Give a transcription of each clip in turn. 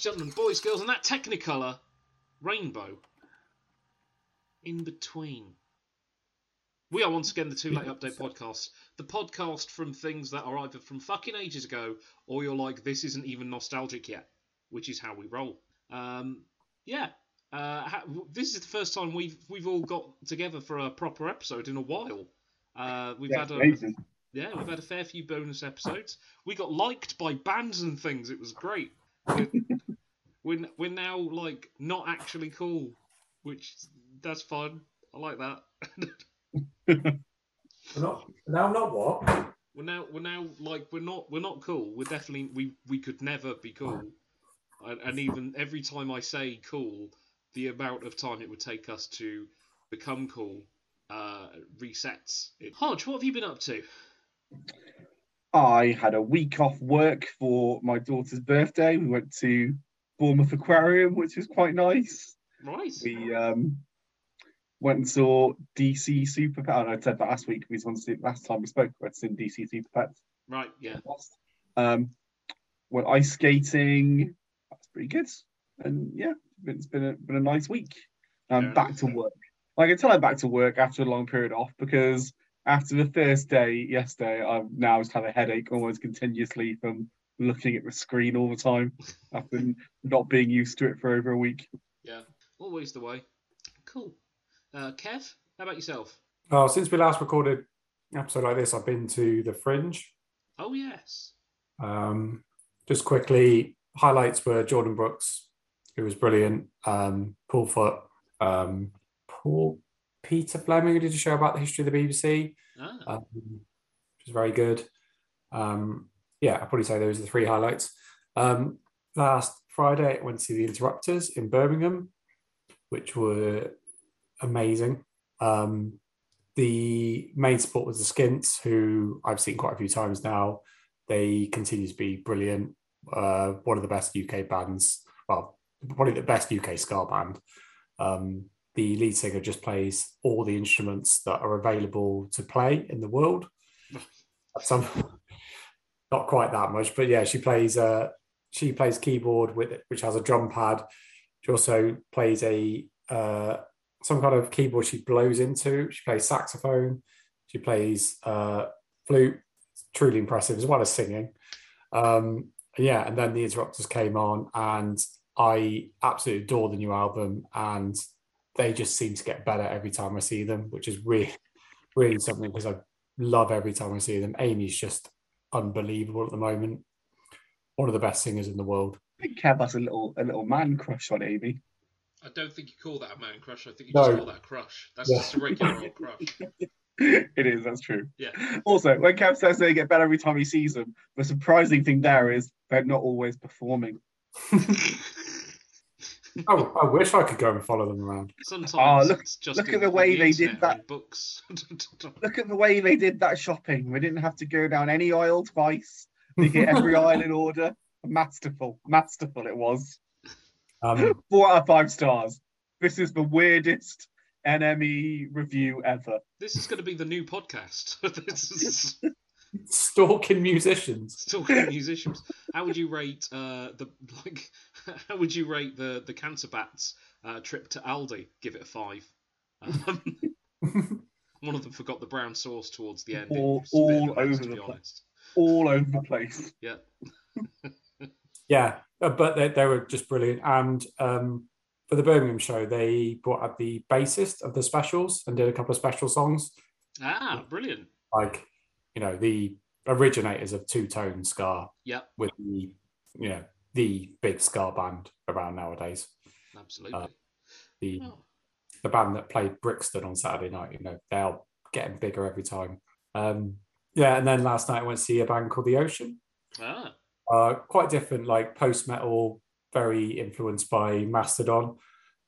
Ladies, gentlemen, boys, girls, and that Technicolor rainbow in between. We are once again the Too Late Update podcast, the podcast from things that are either from fucking ages ago or you're like, this isn't even nostalgic yet, which is how we roll. Um, yeah, uh, ha- this is the first time we've we've all got together for a proper episode in a while. Uh, we've Yeah, had a, amazing. yeah, we've had a fair few bonus episodes. We got liked by bands and things. It was great. We're we're now like not actually cool, which that's fun. I like that. We're not, now not what? we're now we're now like we're not we're not cool. We're definitely we we could never be cool. And, and even every time I say cool, the amount of time it would take us to become cool uh, resets. It. Hodge, what have you been up to? I had a week off work for my daughter's birthday. We went to Bournemouth Aquarium, which was quite nice. Right. We um, went and saw DC Super Pets. I said that last week because once the last time we spoke, we had seen DC Super Pets. Right. Yeah. Um, went ice skating. That's pretty good. And yeah, it's been a, been a nice week. I'm Fair back to work. I can tell I'm back to work after a long period off because after the first day yesterday, I've now just had a headache almost continuously from looking at the screen all the time after not being used to it for over a week. Yeah. Always the way. Cool. Uh, Kev, how about yourself? Oh, since we last recorded an episode like this, I've been to the Fringe. Oh yes. Um, just quickly, highlights were Jordan Brookes, who was brilliant. Um, Paul Foot, um, Paul Peter Fleming, who did a show about the history of the BBC, Ah, um, which was very good. Um, yeah, I'd probably say those are the three highlights. Um, last Friday, I went to see the Interrupters in Birmingham, which were amazing. Um, the main support was the Skints, who I've seen quite a few times now. They continue to be brilliant. Uh, one of the best UK bands, well, probably the best UK ska band. Um, the lead singer just plays all the instruments that are available to play in the world. Some, not quite that much, but yeah, she plays. Uh, she plays keyboard with it, which has a drum pad. She also plays a uh, some kind of keyboard she blows into. She plays saxophone. She plays uh, flute. It's truly impressive, as well as singing. Um, yeah, and then the Interrupters came on, and I absolutely adore the new album, and they just seem to get better every time I see them, which is really, really something because I love every time I see them. Amy's just unbelievable at the moment. One of the best singers in the world. I think Kev has a little a little man crush on Amy. I don't think you call that a man crush. I think you No. just call that a crush. That's Yeah. just a regular old crush. it is, that's true. Yeah. Also, when Kev says they get better every time he sees them, the surprising thing there is they're not always performing. Oh, I wish I could go and follow them around. Sometimes Oh, look- it's just look at the on way they did that. Books. Look at the way they did that shopping. We didn't have to go down any aisle twice. They get every aisle in order. Masterful, masterful it was. Um, Four out of five stars. This is the weirdest NME review ever. this is going to be the new podcast. this is stalking musicians. talking musicians. How would you rate uh, the like how would you rate the the cancer bats uh, trip to Aldi? Give it a five. Um, one of them forgot the brown sauce towards the end. All- was a bit of all a mess, over the place. All over the place. Yeah. Yeah, uh, but they, they were just brilliant. And um, for the Birmingham show, they brought out the bassist of the specials and did a couple of special songs, Ah, brilliant. like you know the originators of two tone ska Yep, with the you know the big ska band around nowadays. absolutely. The Oh. the band that played Brixton on Saturday night, you know, they're getting bigger every time. Um, yeah, and then last night I went to see a band called The Ocean. Ah, Uh, quite different, like post metal, very influenced by Mastodon.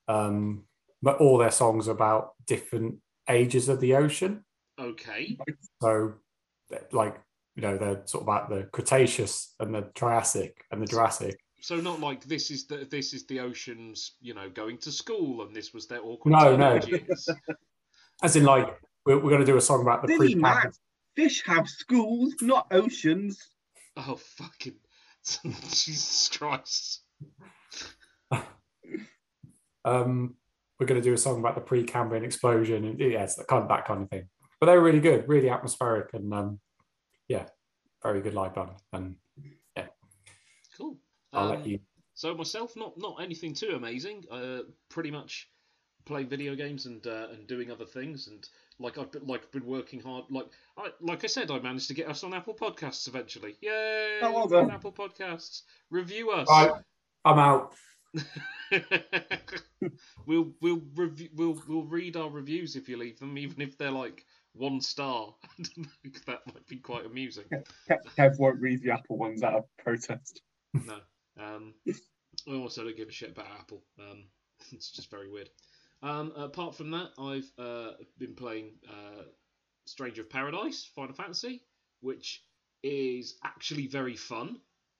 Um, but all their songs are about different ages of the ocean. okay. So, like, you know, they're sort of about the Cretaceous and the Triassic and the Jurassic. So not like this is the this is the oceans, you know, going to school, and this was their awkward No, no. As in, like, we're, we're going to do a song about the Silly pre Fish have schools, not oceans. Oh fucking Jesus Christ! um, we're going to do a song about the pre-Cambrian explosion, and yeah, it's that kind of that kind of thing. But they were really good, really atmospheric, and um, yeah, very good live band. And yeah, Cool. I'll Um, let you. So myself, not not anything too amazing. Uh, pretty much playing video games and uh, and doing other things, and like I've been, like been working hard. Like I like I said, I managed to get us on Apple Podcasts eventually. Yay! Oh, well on done. Apple Podcasts. Review us. Right, I'm out. we'll we'll review we'll we'll read our reviews if you leave them, even if they're like one star. that might be quite amusing. Kev, won't read the Apple ones out of protest. No. Um, I also don't give a shit about Apple. Um, it's just very weird. Um, apart from that, I've uh, been playing uh, Stranger of Paradise, Final Fantasy, which is actually very fun.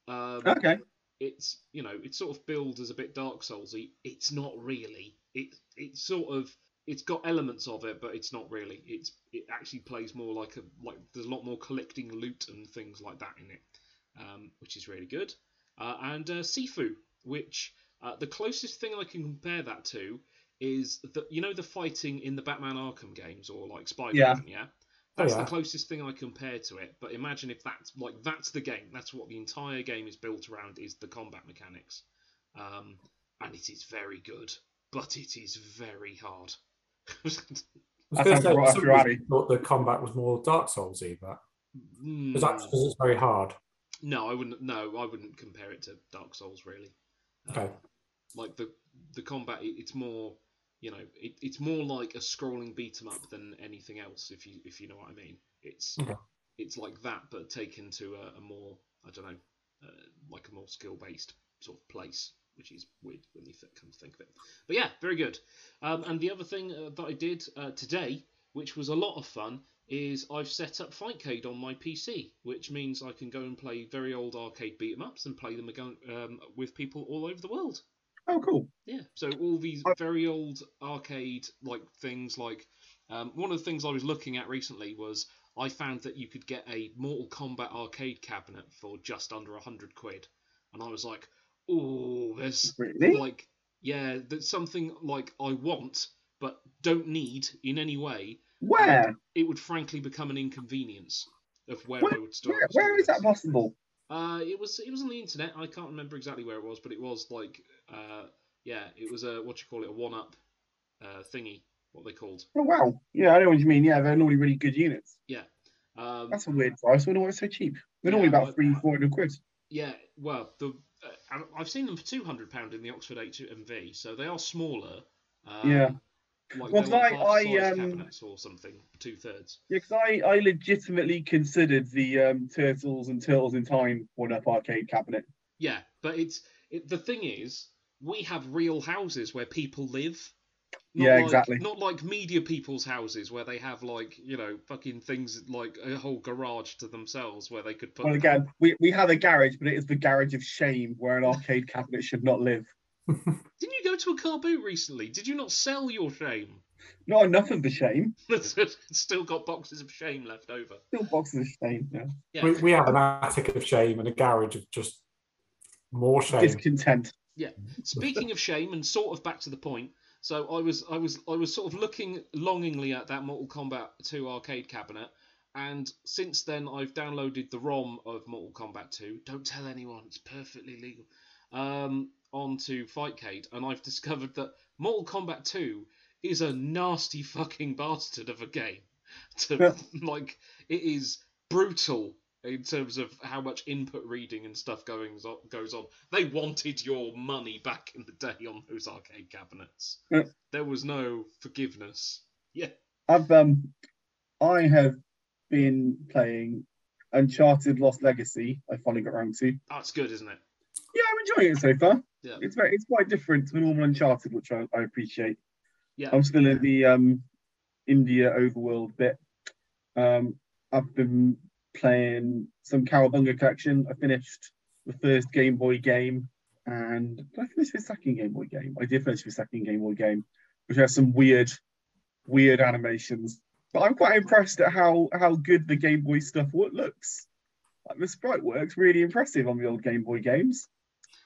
Um, Okay. it's you know it's sort of billed as a bit Dark Soulsy. It's not really. It it's sort of it's got elements of it, but it's not really. It's it actually plays more like a like there's a lot more collecting loot and things like that in it, um, which is really good. Uh, and uh, Sifu, which uh, the closest thing I can compare that to is that you know the fighting in the Batman Arkham games or like Spider-Man, yeah. That's Oh, yeah. the closest thing I compare to it. But imagine if that's like that's the game. That's what the entire game is built around is the combat mechanics, um, and it is very good, but it is very hard. I was That going to sounds say, right up some people thought the combat was more Dark Soulsy, but Mm, is that because it's very hard? no, I wouldn't. No, I wouldn't compare it to Dark Souls really. Okay. like the the combat it- it's more you know it, it's more like a scrolling beat 'em up than anything else if you if you know what i mean it's Okay. it's like that but taken to a, a more i don't know uh, like a more skill based sort of place which is weird when you th- come to think of it but yeah very good um, and the other thing uh, that i did uh, today which was a lot of fun is I've set up Fightcade on my PC, which means I can go and play very old arcade beat 'em ups and play them again um, with people all over the world. Oh, cool. Yeah, so all these very old arcade like things like um, one of the things I was looking at recently was I found that you could get a Mortal Kombat arcade cabinet for just under a hundred quid, and I was like, oh, there's Really? like yeah, that's something like I want but don't need in any way. Where? It would frankly become an inconvenience of where, Where- I would store. Where, where is that possible? Uh, it was it was on the internet. I can't remember exactly where it was, but it was like uh, yeah, it was a what you call it a one up uh, thingy. What they called Oh, wow. Yeah, I know what you mean. Yeah, they're normally really good units. yeah. Um, That's a weird price. I wonder why it's so cheap. They're Yeah, normally about but- three, four hundred quid. yeah. Well, the I- I've seen them for two hundred pound in the Oxford HMV, so they are smaller. Um, Yeah. Like Well, like I- um, cabinets or something, two thirds. Yeah, because I, I legitimately considered the um, Turtles and Turtles in Time one up arcade cabinet. Yeah, but it's it, the thing is, we have real houses where people live. Yeah, like, exactly. Not like media people's houses where they have like you know fucking things like a whole garage to themselves where they could put. Well, again, we, we have a garage, but it is the garage of shame where an arcade cabinet should not live. Didn't you go to a car boot recently? Did you not sell your shame? Not enough of the shame. it's still got boxes of shame left over. Still boxes of shame. Yeah. Yeah. We, we have an attic of shame and a garage of just more shame. Discontent. Yeah. Speaking of shame, and sort of back to the point. So I was, I was, I was sort of looking longingly at that Mortal Kombat 2 arcade cabinet, and since then I've downloaded the ROM of Mortal Kombat 2. Don't tell anyone; it's perfectly legal. Um, onto Fightcade, and I've discovered that Mortal Kombat 2 is a nasty fucking bastard of a game. To like, it is brutal in terms of how much input reading and stuff going goes on. They wanted your money back in the day on those arcade cabinets. Yeah. There was no forgiveness. Yeah. I've um, I have been playing Uncharted Lost Legacy. I finally got around to. Oh, it's good, isn't it? Yeah, I'm enjoying it so far. Yeah. It's very, it's quite different to the normal Uncharted, which I, I appreciate. Yeah. I'm still in the um, India overworld bit. Um, I've been playing some Cowabunga collection. I finished the first Game Boy game, and did I finish the second Game Boy game? I did finish the second Game Boy game, which has some weird, weird animations. But I'm quite impressed at how how good the Game Boy stuff looks. Like the sprite work's really impressive on the old Game Boy games.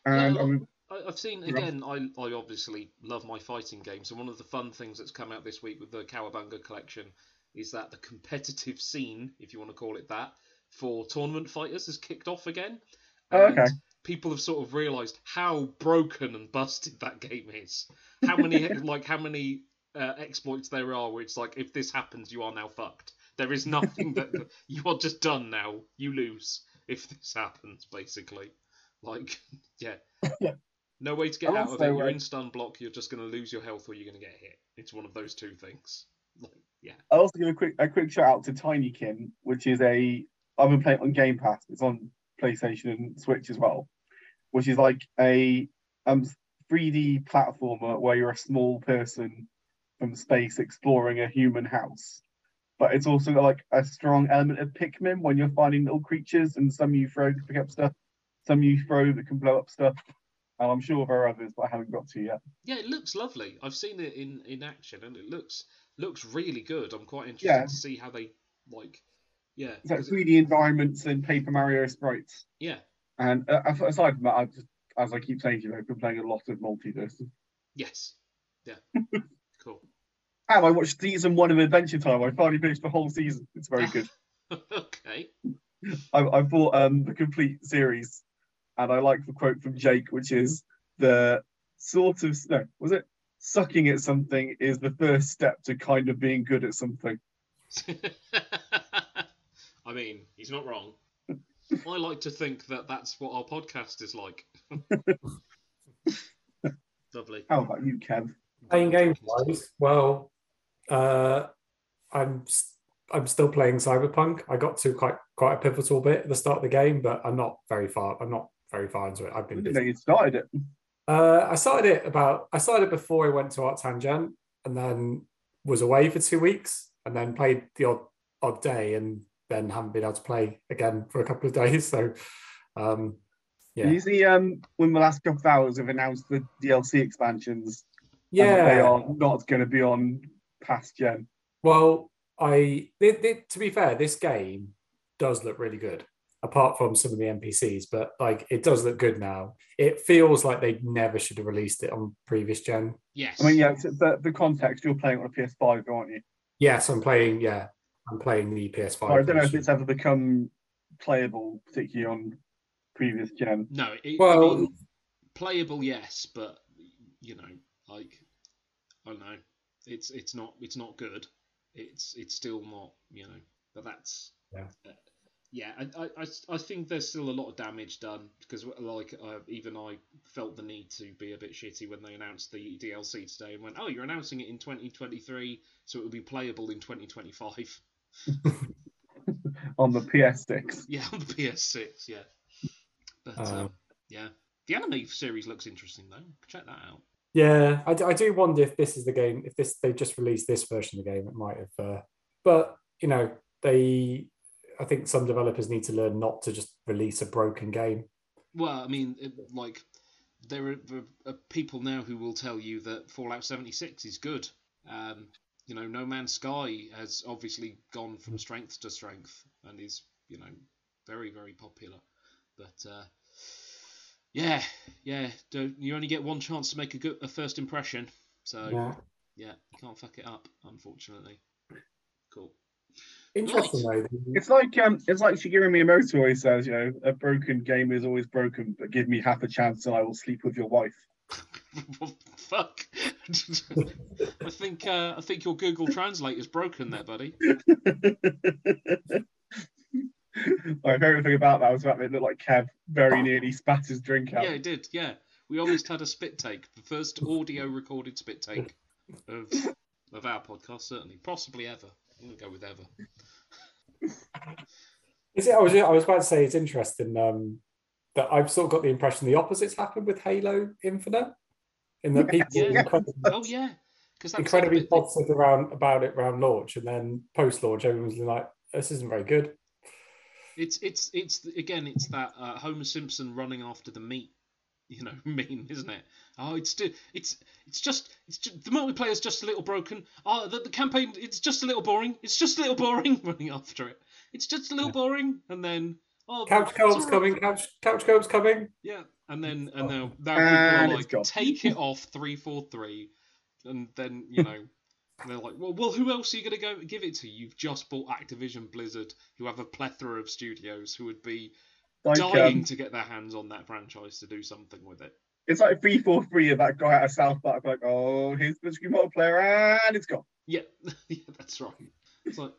And Yeah, I'm, I've seen again. I, I obviously love my fighting games, and one of the fun things that's come out this week with the Cowabunga collection is that the competitive scene, if you want to call it that, for tournament fighters has kicked off again. Oh, okay. People have sort of realised how broken and busted that game is. How many like how many uh, exploits there are where it's like if this happens, you are now fucked. There is nothing that you are just done now. You lose if this happens, basically. Like, yeah. No way to get And out of it. You're in stun block. You're just going to lose your health, or you're going to get hit. It's one of those two things. Like, yeah. I'll also give a quick a quick shout out to Tinykin, which is a I've been playing on Game Pass. It's on PlayStation and Switch as well, which is like a um 3D platformer where you're a small person from space exploring a human house. But it's also got like a strong element of Pikmin when you're finding little creatures, and some you throw to pick up stuff, some you throw that can blow up stuff. And I'm sure there are others, but I haven't got to yet. Yeah, it looks lovely. I've seen it in, in action, and it looks looks really good. I'm quite interested Yeah. to see how they like. Yeah. It's like 'cause 3D environments and Paper Mario sprites. yeah. And uh, aside from that, I've just, as I keep saying you know, I've been playing a lot of multiverse. Yes. Yeah. cool. And I watched season one of Adventure Time. I finally finished the whole season. It's very good. okay. I, I bought um, the complete series, and I like the quote from Jake, which is the sort of no, was it sucking at something is the first step to kind of being good at something. I mean, he's not wrong. I like to think that that's what our podcast is like. Lovely. How about you, Kev? Playing games wise, well, uh, I'm s- I'm still playing Cyberpunk. I got to quite quite a pivotal bit at the start of the game, but I'm not very far. I'm not very far into it. I've been didn't know busy. you started it. Uh, I started it about I started before I went to ArcTanGent, and then was away for two weeks, and then played the odd odd day, and then haven't been able to play again for a couple of days. So, um, yeah, you see um when the last couple of hours have announced the DLC expansions? yeah. they are not going to be on past gen. Well, I to be fair, this game does look really good. Apart from some of the NPCs, but like it does look good now. It feels like they never should have released it on previous gen. Yes. I mean, yeah, so the, the context you're playing on a PS5, aren't you? Yes, I'm playing. Yeah, I'm playing the PS5. Or I don't know if it's ever become playable, particularly on previous gen. No, it, Well- I mean, playable, yes, but you know, like I don't know, it's it's not it's not good. It's it's still not, you know, but that's Yeah. uh, yeah. I, I- I I think there's still a lot of damage done because like uh, even I felt the need to be a bit shitty when they announced the DLC today and went, oh, you're announcing it in 2023, so it will be playable in 2025. on the PS6. Yeah, on the PS6, yeah. But uh, Um, yeah, the anime series looks interesting though. Check that out. Yeah, I, d- I do wonder if this is the game. If this they just released this version of the game, it might have. Uh, but you know, they. I think some developers need to learn not to just release a broken game. Well, I mean, it, like there are, there are people now who will tell you that Fallout 76 is good. Um, you know, No Man's Sky has obviously gone from strength to strength and is, you know, very very popular. But uh, Yeah, yeah. You only get one chance to make a good a first impression, so Yeah. yeah, you can't fuck it up, unfortunately. Cool. Interesting though. It's like um, it's like Shigeru Miyamoto always says, you know, a broken game is always broken, but give me half a chance and I will sleep with your wife. Fuck. I think uh, I think your Google Translate is broken there, buddy. My favourite thing about that was that it looked like Kev very nearly spat his drink out. Yeah, it did. Yeah, we almost had a spit take, the first audio recorded spit take of of our podcast, certainly, possibly ever. I'm gonna go with ever. Is it? I was I was about to say it's interesting um, that I've sort of got the impression the opposites happened with Halo Infinite, in that people were Yeah. incredibly, Oh yeah, because that's incredibly the bit- positive around about it around launch, and then post launch everyone's like, "This isn't very good." It's it's it's again it's that uh, Homer Simpson running after the meat, you know, meme, isn't it? Oh, it's still it's it's just it's just, the multiplayer's just a little broken. Oh, the, the campaign it's just a little boring. It's just a little boring running after it. It's just a little boring, and then oh, Couch it's co-op's all right. coming. Couch couch co-op's coming. Yeah, and then and now now And people are like, gone. take it off three four three, and then you know. and They're like, well, well, who else are you going to go give it to? You've just bought Activision Blizzard, who have a plethora of studios who would be Like, dying um, to get their hands on that franchise to do something with it. it's like three four three of that guy out of South Park, like, oh, here's the screen player, and it's gone. Yeah, yeah, that's right. It's like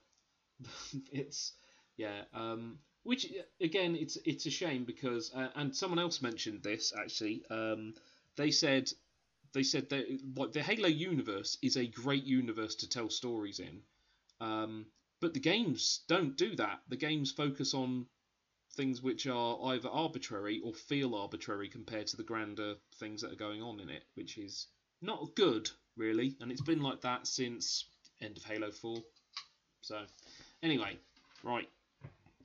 it's yeah. Um, which again, it's it's a shame because uh, and someone else mentioned this actually. Um, they said they said that like the Halo universe is a great universe to tell stories in, um, but the games don't do that. The games focus on things which are either arbitrary or feel arbitrary compared to the grander things that are going on in it, which is not good really, and it's been like that since end of Halo Four. So, anyway, right.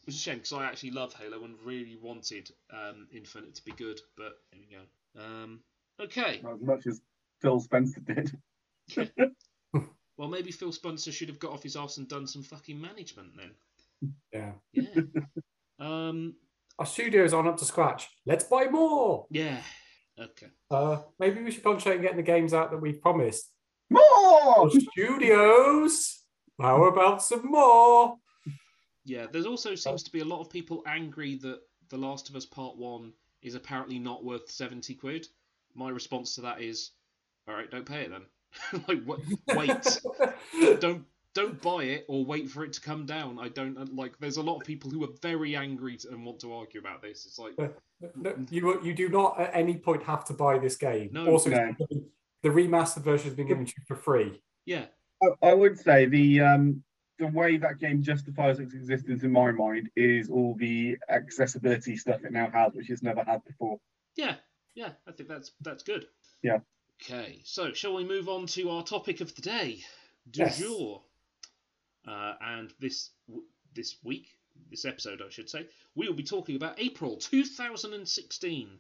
It's a shame because I actually love Halo and really wanted um, Infinite to be good, but there we go. Um, okay, As much as Phil Spencer did. well maybe Phil Spencer should have got off his arse and done some fucking management then. Yeah. Yeah. Um. Our studios aren't up to scratch. Let's buy more. Yeah. Okay. Uh, maybe we should concentrate on getting the games out that we've promised. More! Studios. How about some more? Yeah. There's also seems to be a lot of people angry that The Last of Us Part One is apparently not worth seventy quid. My response to that is, all right, don't pay it then. like, wait. don't don't buy it or wait for it to come down. I don't like. There's a lot of people who are very angry and want to argue about this. It's like, No, you you do not at any point have to buy this game. No. also, No. the remastered version has been given to you for free. yeah, I, I would say the um the way that game justifies its existence in my mind is all the accessibility stuff it now has, which it's never had before. yeah, yeah. I think that's that's good. Yeah. Okay, so shall we move on to our topic of the day, du Yes. jour? Uh, and this w- this week, this episode, I should say, we will be talking about April 2016.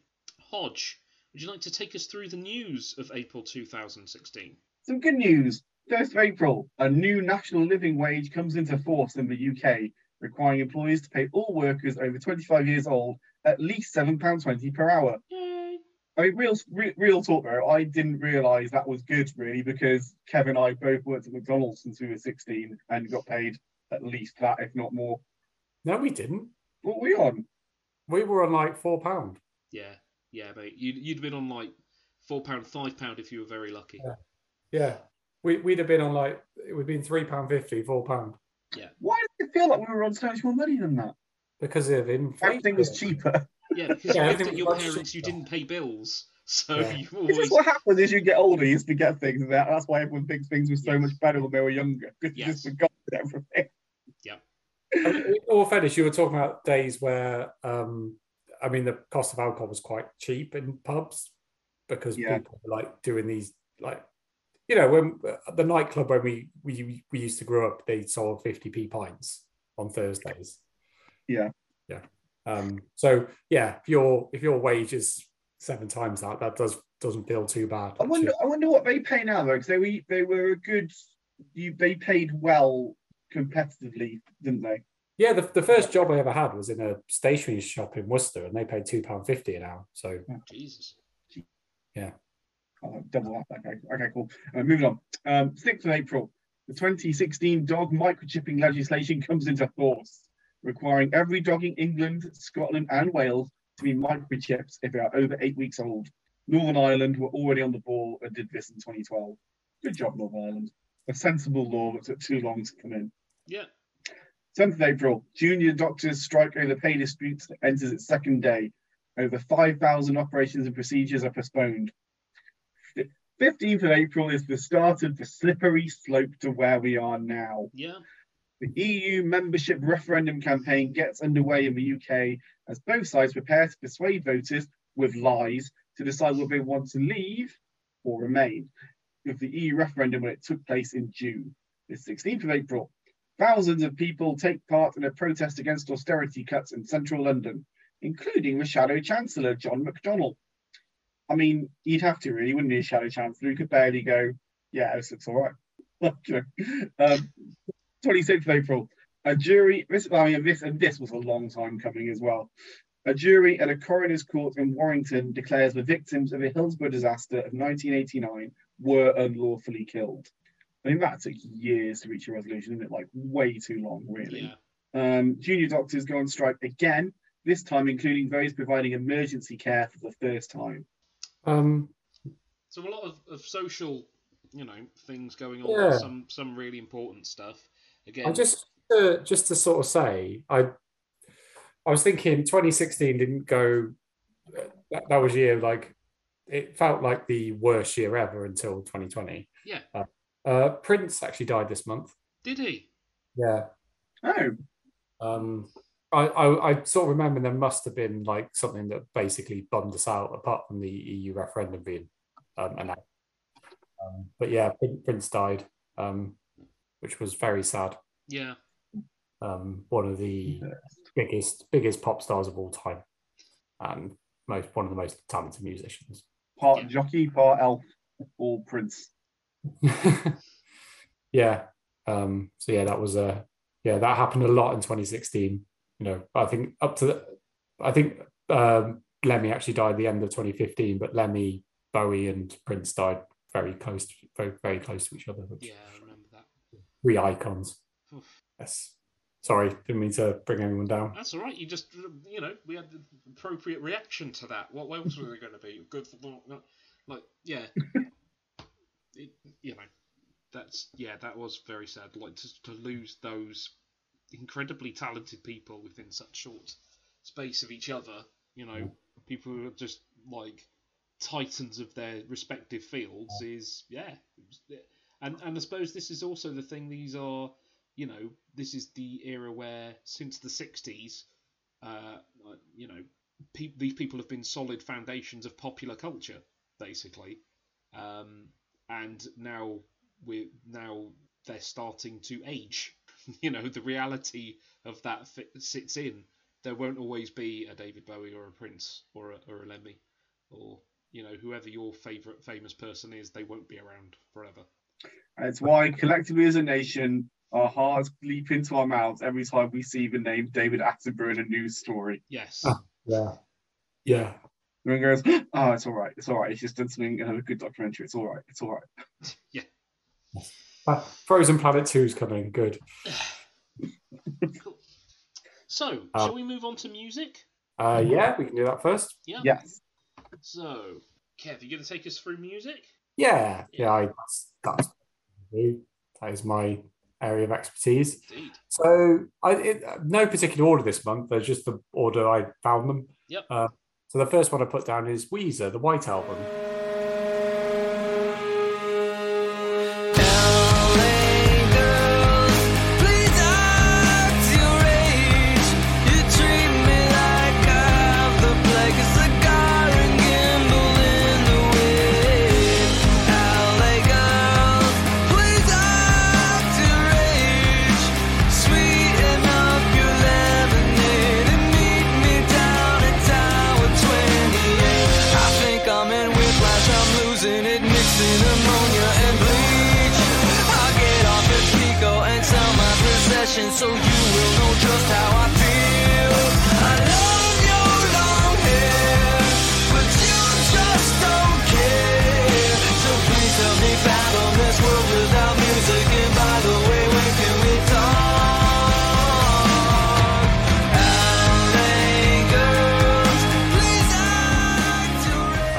Hodge, would you like to take us through the news of April 2016? Some good news. 1st of April, a new national living wage comes into force in the UK, requiring employers to pay all workers over 25 years old at least £7.20 per hour. I mean, real, re- real talk though, I didn't realise that was good really because Kevin and I both worked at McDonald's since we were 16 and got paid at least that, if not more. No, we didn't. What were we on? We were on like four pound. Yeah, yeah, mate. You'd, you'd been on like four pound, five pound if you were very lucky. Yeah. Yeah, we we'd have been on like it would have been three pound fifty, four pound Yeah. Why did it feel like we were on so much more money than that? because of inflation. Everything was cheaper. Yeah, because Yeah, you I lived think at your parents, you didn't pay bills, so Yeah. you always just what happens as you get older, you forget things. And that, that's why everyone thinks things were so Yes. much better when they were younger because you just forgot everything. I mean, in all fairness, you were talking about days where, um, I mean, the cost of alcohol was quite cheap in pubs because Yeah. people were like doing these, like, you know, when at the nightclub when we we we used to grow up, they sold fifty p pints on Thursdays. Yeah. yeah. Um, so yeah, if your if your wage is seven times that, that does doesn't feel too bad. I wonder. actually. I wonder what they pay now though, because they were they were a good. You they paid well competitively, didn't they? Yeah, the, the first job I ever had was in a stationery shop in Worcester, and they paid two pound fifty an hour. So Jesus. Yeah, oh, double up. Okay, okay, cool. Uh, moving on. Um, 6th of April, the 2016 dog microchipping legislation comes into force, requiring every dog in England, Scotland, and Wales to be microchipped if they are over eight weeks old. Northern Ireland were already on the ball and did this in 2012. Good job, Northern Ireland. A sensible law that took too long to come in. Yeah. 10th of April, junior doctors strike over the pay disputes enters its second day. Over 5,000 operations and procedures are postponed. 15th of April is the start of the slippery slope to where we are now. Yeah. The EU membership referendum campaign gets underway in the UK as both sides prepare to persuade voters with lies to decide whether they want to leave or remain. With the EU referendum when it took place in June. The 16th of April, thousands of people take part in a protest against austerity cuts in central London, including the Shadow Chancellor, John McDonnell. I mean, you'd have to really, wouldn't you, Shadow Chancellor? You could barely go, yeah, this looks all right. Um, 26th of April, a jury, this, I mean, this, and this was a long time coming as well. A jury at a coroner's court in Warrington declares the victims of the Hillsborough disaster of 1989 were unlawfully killed. I mean, that took years to reach a resolution, isn't it? Like, way too long, really. Yeah. Um, junior doctors go on strike again, this time including those providing emergency care for the first time. um, So a lot of, of social, you know, things going on. Yeah. Some some really important stuff. Again, I just uh, just to sort of say, I I was thinking 2016 didn't go. That, that was a year like it felt like the worst year ever until 2020. Yeah. Uh, uh, Prince actually died this month. did he? Yeah. Oh, Um, I, I I sort of remember there must have been like something that basically bummed us out, apart from the EU referendum being um, announced. Um, but yeah, Prince died, um, which was very sad. Yeah. um, one of the biggest biggest pop stars of all time, and most one of the most talented musicians. part Yeah. jockey, part elf, all prince. yeah. Um, so yeah, that was a yeah that happened a lot in 2016. You know, I think up to the, I think um, Lemmy actually died at the end of 2015, but Lemmy, Bowie, and Prince died very close, to, very very close to each other. Which Yeah, I remember that. three icons. Yes. Sorry, didn't mean to bring anyone down. That's all right. You just, you know, we had the appropriate reaction to that. What else were they going to be? Good for like, yeah. it, you know, that's yeah, that was very sad. Like to, to lose those incredibly talented people within such short space of each other. You know, people who are just like titans of their respective fields is yeah, it was- and and I suppose this is also the thing. These are you know, this is the era where since the 60s, uh, you know, pe- these people have been solid foundations of popular culture, basically. Um, and now we're now they're starting to age. you know, the reality of that fit, sits in. There won't always be a David Bowie or a Prince or a, or a Lemmy or you know whoever your favorite famous person is. They won't be around forever. And it's why collectively as a nation, our hearts leap into our mouths every time we see the name David Attenborough in a news story. Yes. Ah. Yeah. Yeah. Everyone goes, oh, it's all right. It's all right. It's just done something, another good documentary. It's all right. It's all right. Uh, Frozen Planet 2 is coming. Good. Cool. So, Um, shall we move on to music? Uh, yeah, we can do that first. Yeah. Yes. So, Kev, are you going to take us through music? Yeah, yeah, I, that's, that's that is my area of expertise. Indeed. So, I it, no particular order this month. There's just the order I found them. Yep. Uh, so the first one I put down is Weezer, the White Album. passion so you will know just how I feel. I love your long hair, but you just don't care. So please help me this world without music. And by the way, when can we talk?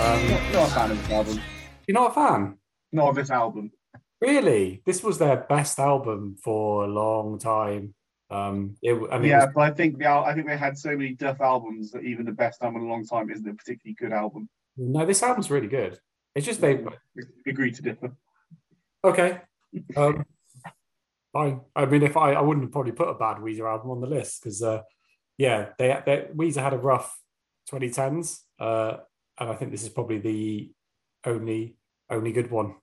Um, a fan of this album. You're not a fan? Not of this album. Really? This was their best album for a long time. Um, it, and it yeah, was- but I think the I think they had so many Duff albums that even the best album in a long time isn't a particularly good album. no, this album's really good. It's just they Agree to differ. okay. Um, fine. I mean, if I, I wouldn't have probably put a bad Weezer album on the list because, uh, yeah, they, they Weezer had a rough 2010s, uh, and I think this is probably the only only good one.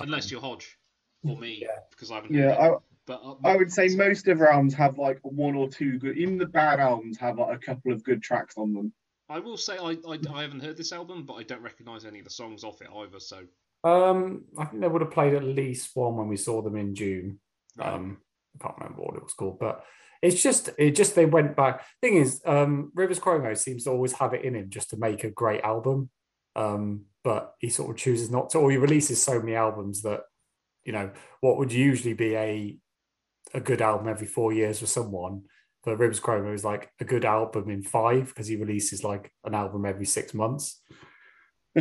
Unless you're Hodge or me, Yeah. because I haven't. Yeah, I, but uh, I would say most of their albums have like one or two good. Even the bad albums have like a couple of good tracks on them. I will say I, I I haven't heard this album, but I don't recognise any of the songs off it either. So Um, I think they would have played at least one when we saw them in June. right. Um, I can't remember what it was called, but it's just it just they went back. Thing is, um, Rivers Cuomo seems to always have it in him just to make a great album, um, but he sort of chooses not to, or he releases so many albums that you know what would usually be a a good album every four years for someone. For Rivers Cuomo is like a good album in five because he releases like an album every six months.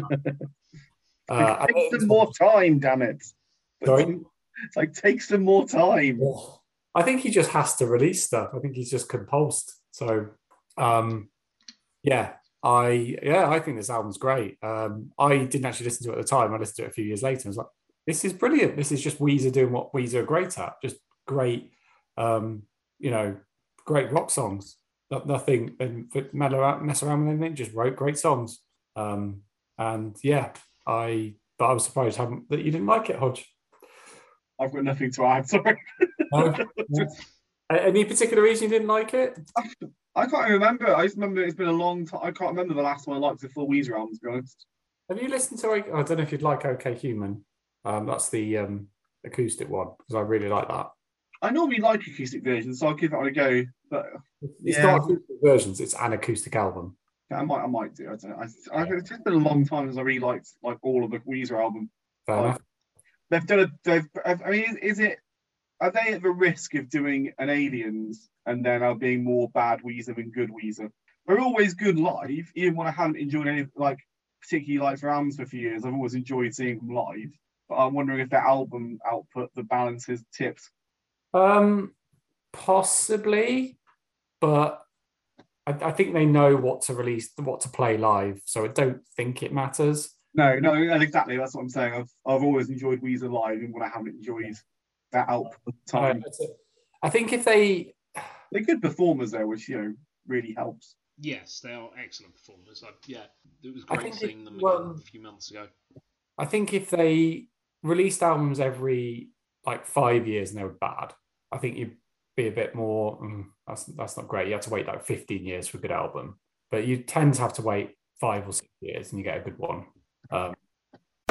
Uh, take some more time, damn it. Sorry? It's like take some more time. I think he just has to release stuff. I think he's just compulsed. So, um, yeah, I yeah, I think this album's great. Um, I didn't actually listen to it at the time. I listened to it a few years later. And I was like, this is brilliant. This is just Weezer doing what Weezer are great at. Just great, um, you know, great rock songs. Nothing and out, mess around with anything. Just wrote great songs. Um, and yeah, I but I was surprised haven't, that you didn't like it, Hodge. I've got nothing to add. Sorry. No? Any particular reason you didn't like it? I can't remember. I just remember it's been a long time. I can't remember the last one I liked the full Weezer album, to be honest. Have you listened to? I don't know if you'd like OK Human. Um, that's the um, acoustic one because I really like that. I normally like acoustic versions, so I'll give it a go. But It's Yeah. not acoustic versions; it's an acoustic album. I might, I might do. I don't know. I, I, it's just been a long time since I really liked like all of the Weezer album. Fair Oh. enough. They've done a. They've. I mean, is, is it? Are they at the risk of doing an Aliens and then are being more bad Weezer than good Weezer? They're always good live, even when I haven't enjoyed any like particularly like albums for a few years. I've always enjoyed seeing them live. But I'm wondering if their album output, the balance is tipped. Um, possibly, but I, I think they know what to release, what to play live. So I don't think it matters. No, no, exactly. That's what I'm saying. I've I've always enjoyed Weezer live, and when I haven't enjoyed that output at time. I think if they They're good performers though, which you know really helps. yes, they are excellent performers. I, yeah, it was great seeing if them you, again um, a few months ago. I think if they released albums every like five years and they were bad, I think you'd be a bit more. Mm, that's that's not great. You have to wait like fifteen years for a good album, but you tend to have to wait five or six years and you get a good one. Um,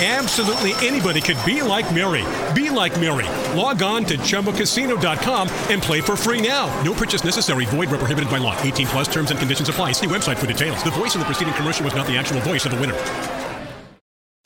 Absolutely anybody could be like Mary. Be like Mary. Log on to ChumbaCasino.com and play for free now. No purchase necessary. Void where prohibited by law. 18 plus terms and conditions apply. See website for details. The voice in the preceding commercial was not the actual voice of the winner.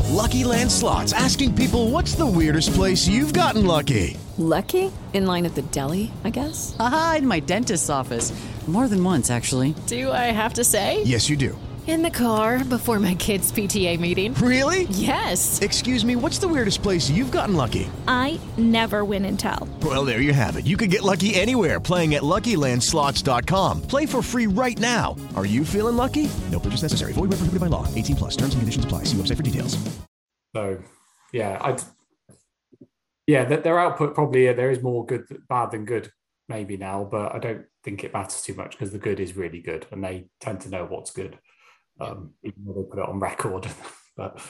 Lucky Land Slots asking people what's the weirdest place you've gotten lucky? Lucky? In line at the deli, I guess? Haha, in my dentist's office. More than once, actually. Do I have to say? Yes, you do. In the car before my kids' PTA meeting. Really? Yes. Excuse me, what's the weirdest place you've gotten lucky? I never win and tell. Well, there you have it. You can get lucky anywhere playing at LuckyLandSlots.com. Play for free right now. Are you feeling lucky? No purchase necessary. Void where prohibited by law. 18 plus. Terms and conditions apply. See website for details. so yeah, I yeah, that their output probably there is more good bad than good maybe now, but I don't think it matters too much because the good is really good and they tend to know what's good, um, even though they put it on record. but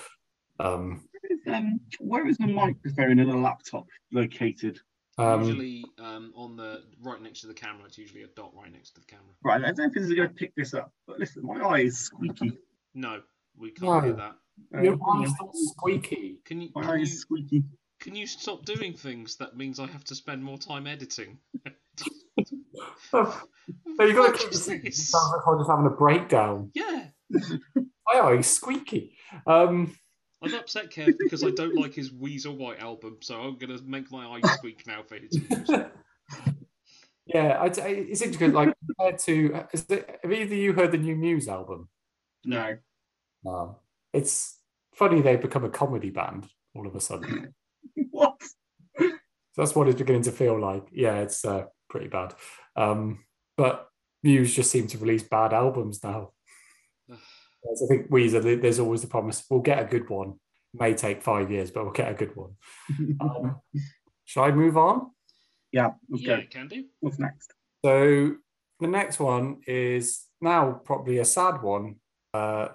um, Um, where is the microphone in a laptop located? um, usually um, on the right next to the camera. It's usually a dot right next to the camera. Right, I don't know if this is going to pick this up, but listen, my eye is squeaky. No, we can't do No. that. your Uh, eye's not squeaky. Can you my can eye you, is squeaky. can you stop doing things that means I have to spend more time editing? So you've got to keep What is this? sounds like I'm just having a breakdown. Yeah. I my eyes squeaky. Um, I'm upset, Kev, because I don't like his Weezer White album, so I'm gonna make my eyes squeak now for his music. yeah, I'd it's interesting. Like compared to, is it, have either of you heard the new Muse album? No. Um, it's funny they've become a comedy band all of a sudden. what? So that's what it's beginning to feel like. Yeah, it's uh, pretty bad. Um, but Muse just seem to release bad albums now. Whereas I think Weezer, there's always the promise we'll get a good one. May take five years, but we'll get a good one. Um, shall I move on? Yeah, let's yeah, can do. What's next? So the next one is now probably a sad one. Uh,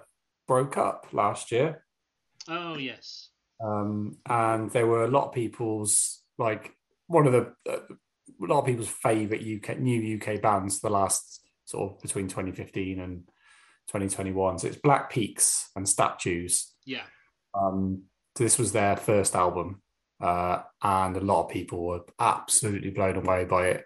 broke up last year, Oh yes. um, and there were a lot of people's like one of the uh, a lot of people's favorite UK new UK bands the last sort of between 2015 and 2021. So it's Black Peaks and Statues. Yeah. Um, so this was their first album, uh, and a lot of people were absolutely blown away by it.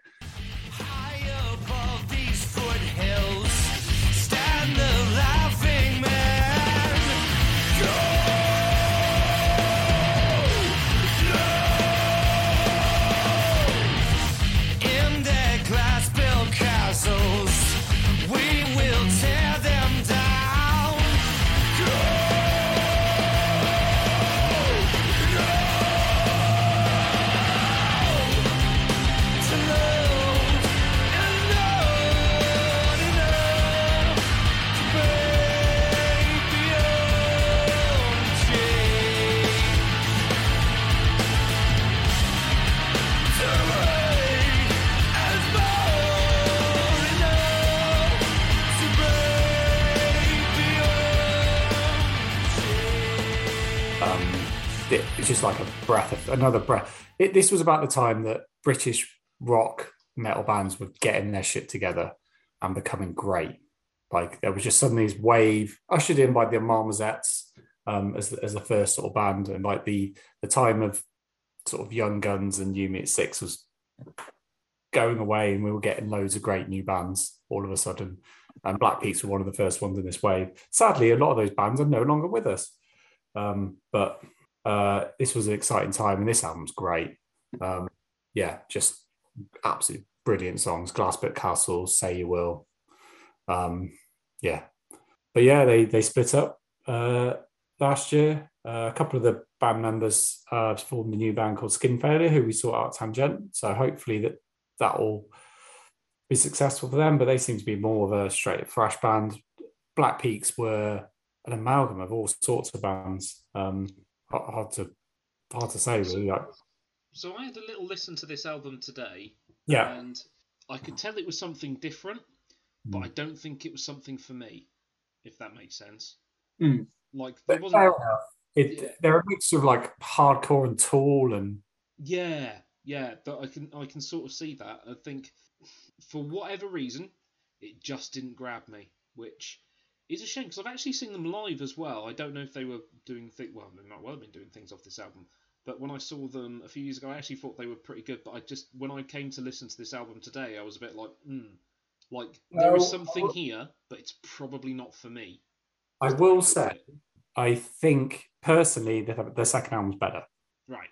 Like a breath of another breath. It, this was about the time that British rock metal bands were getting their shit together and becoming great. Like there was just suddenly this wave ushered in by the Marmozets um, as the, as the first sort of band, and like the the time of sort of Young Guns and You Me at Six was going away, and we were getting loads of great new bands all of a sudden. And Black Peaks were one of the first ones in this wave. Sadly, a lot of those bands are no longer with us. Um, but uh, this was an exciting time, and this album's great. Um, yeah, just absolutely brilliant songs. Glass Built Castles, Say You Will. Um, yeah, but yeah, they they split up uh, last year. Uh, a couple of the band members uh, formed a new band called Skin Failure, who we saw out at Tangent. So hopefully that that will be successful for them. But they seem to be more of a straight thrash band. Black Peaks were an amalgam of all sorts of bands. Um, hard hard to hard to say really. Like, So I had a little listen to this album today. Yeah. And I could tell it was something different, but Hmm. I don't think it was something for me, if that makes sense. Mm. Like there But wasn't. fair enough. It, They're a mix of like hardcore and Tool and Yeah, yeah, but I can I can sort of see that. I think for whatever reason, it just didn't grab me, which is a shame because I've actually seen them live as well. I don't know if they were doing things. Well, they might well have been doing things off this album. But when I saw them a few years ago, I actually thought they were pretty good. But I just when I came to listen to this album today, I was a bit like, hmm, like there is Well, something here, but it's probably not for me. I will say, I think personally the, the second album's better. Right.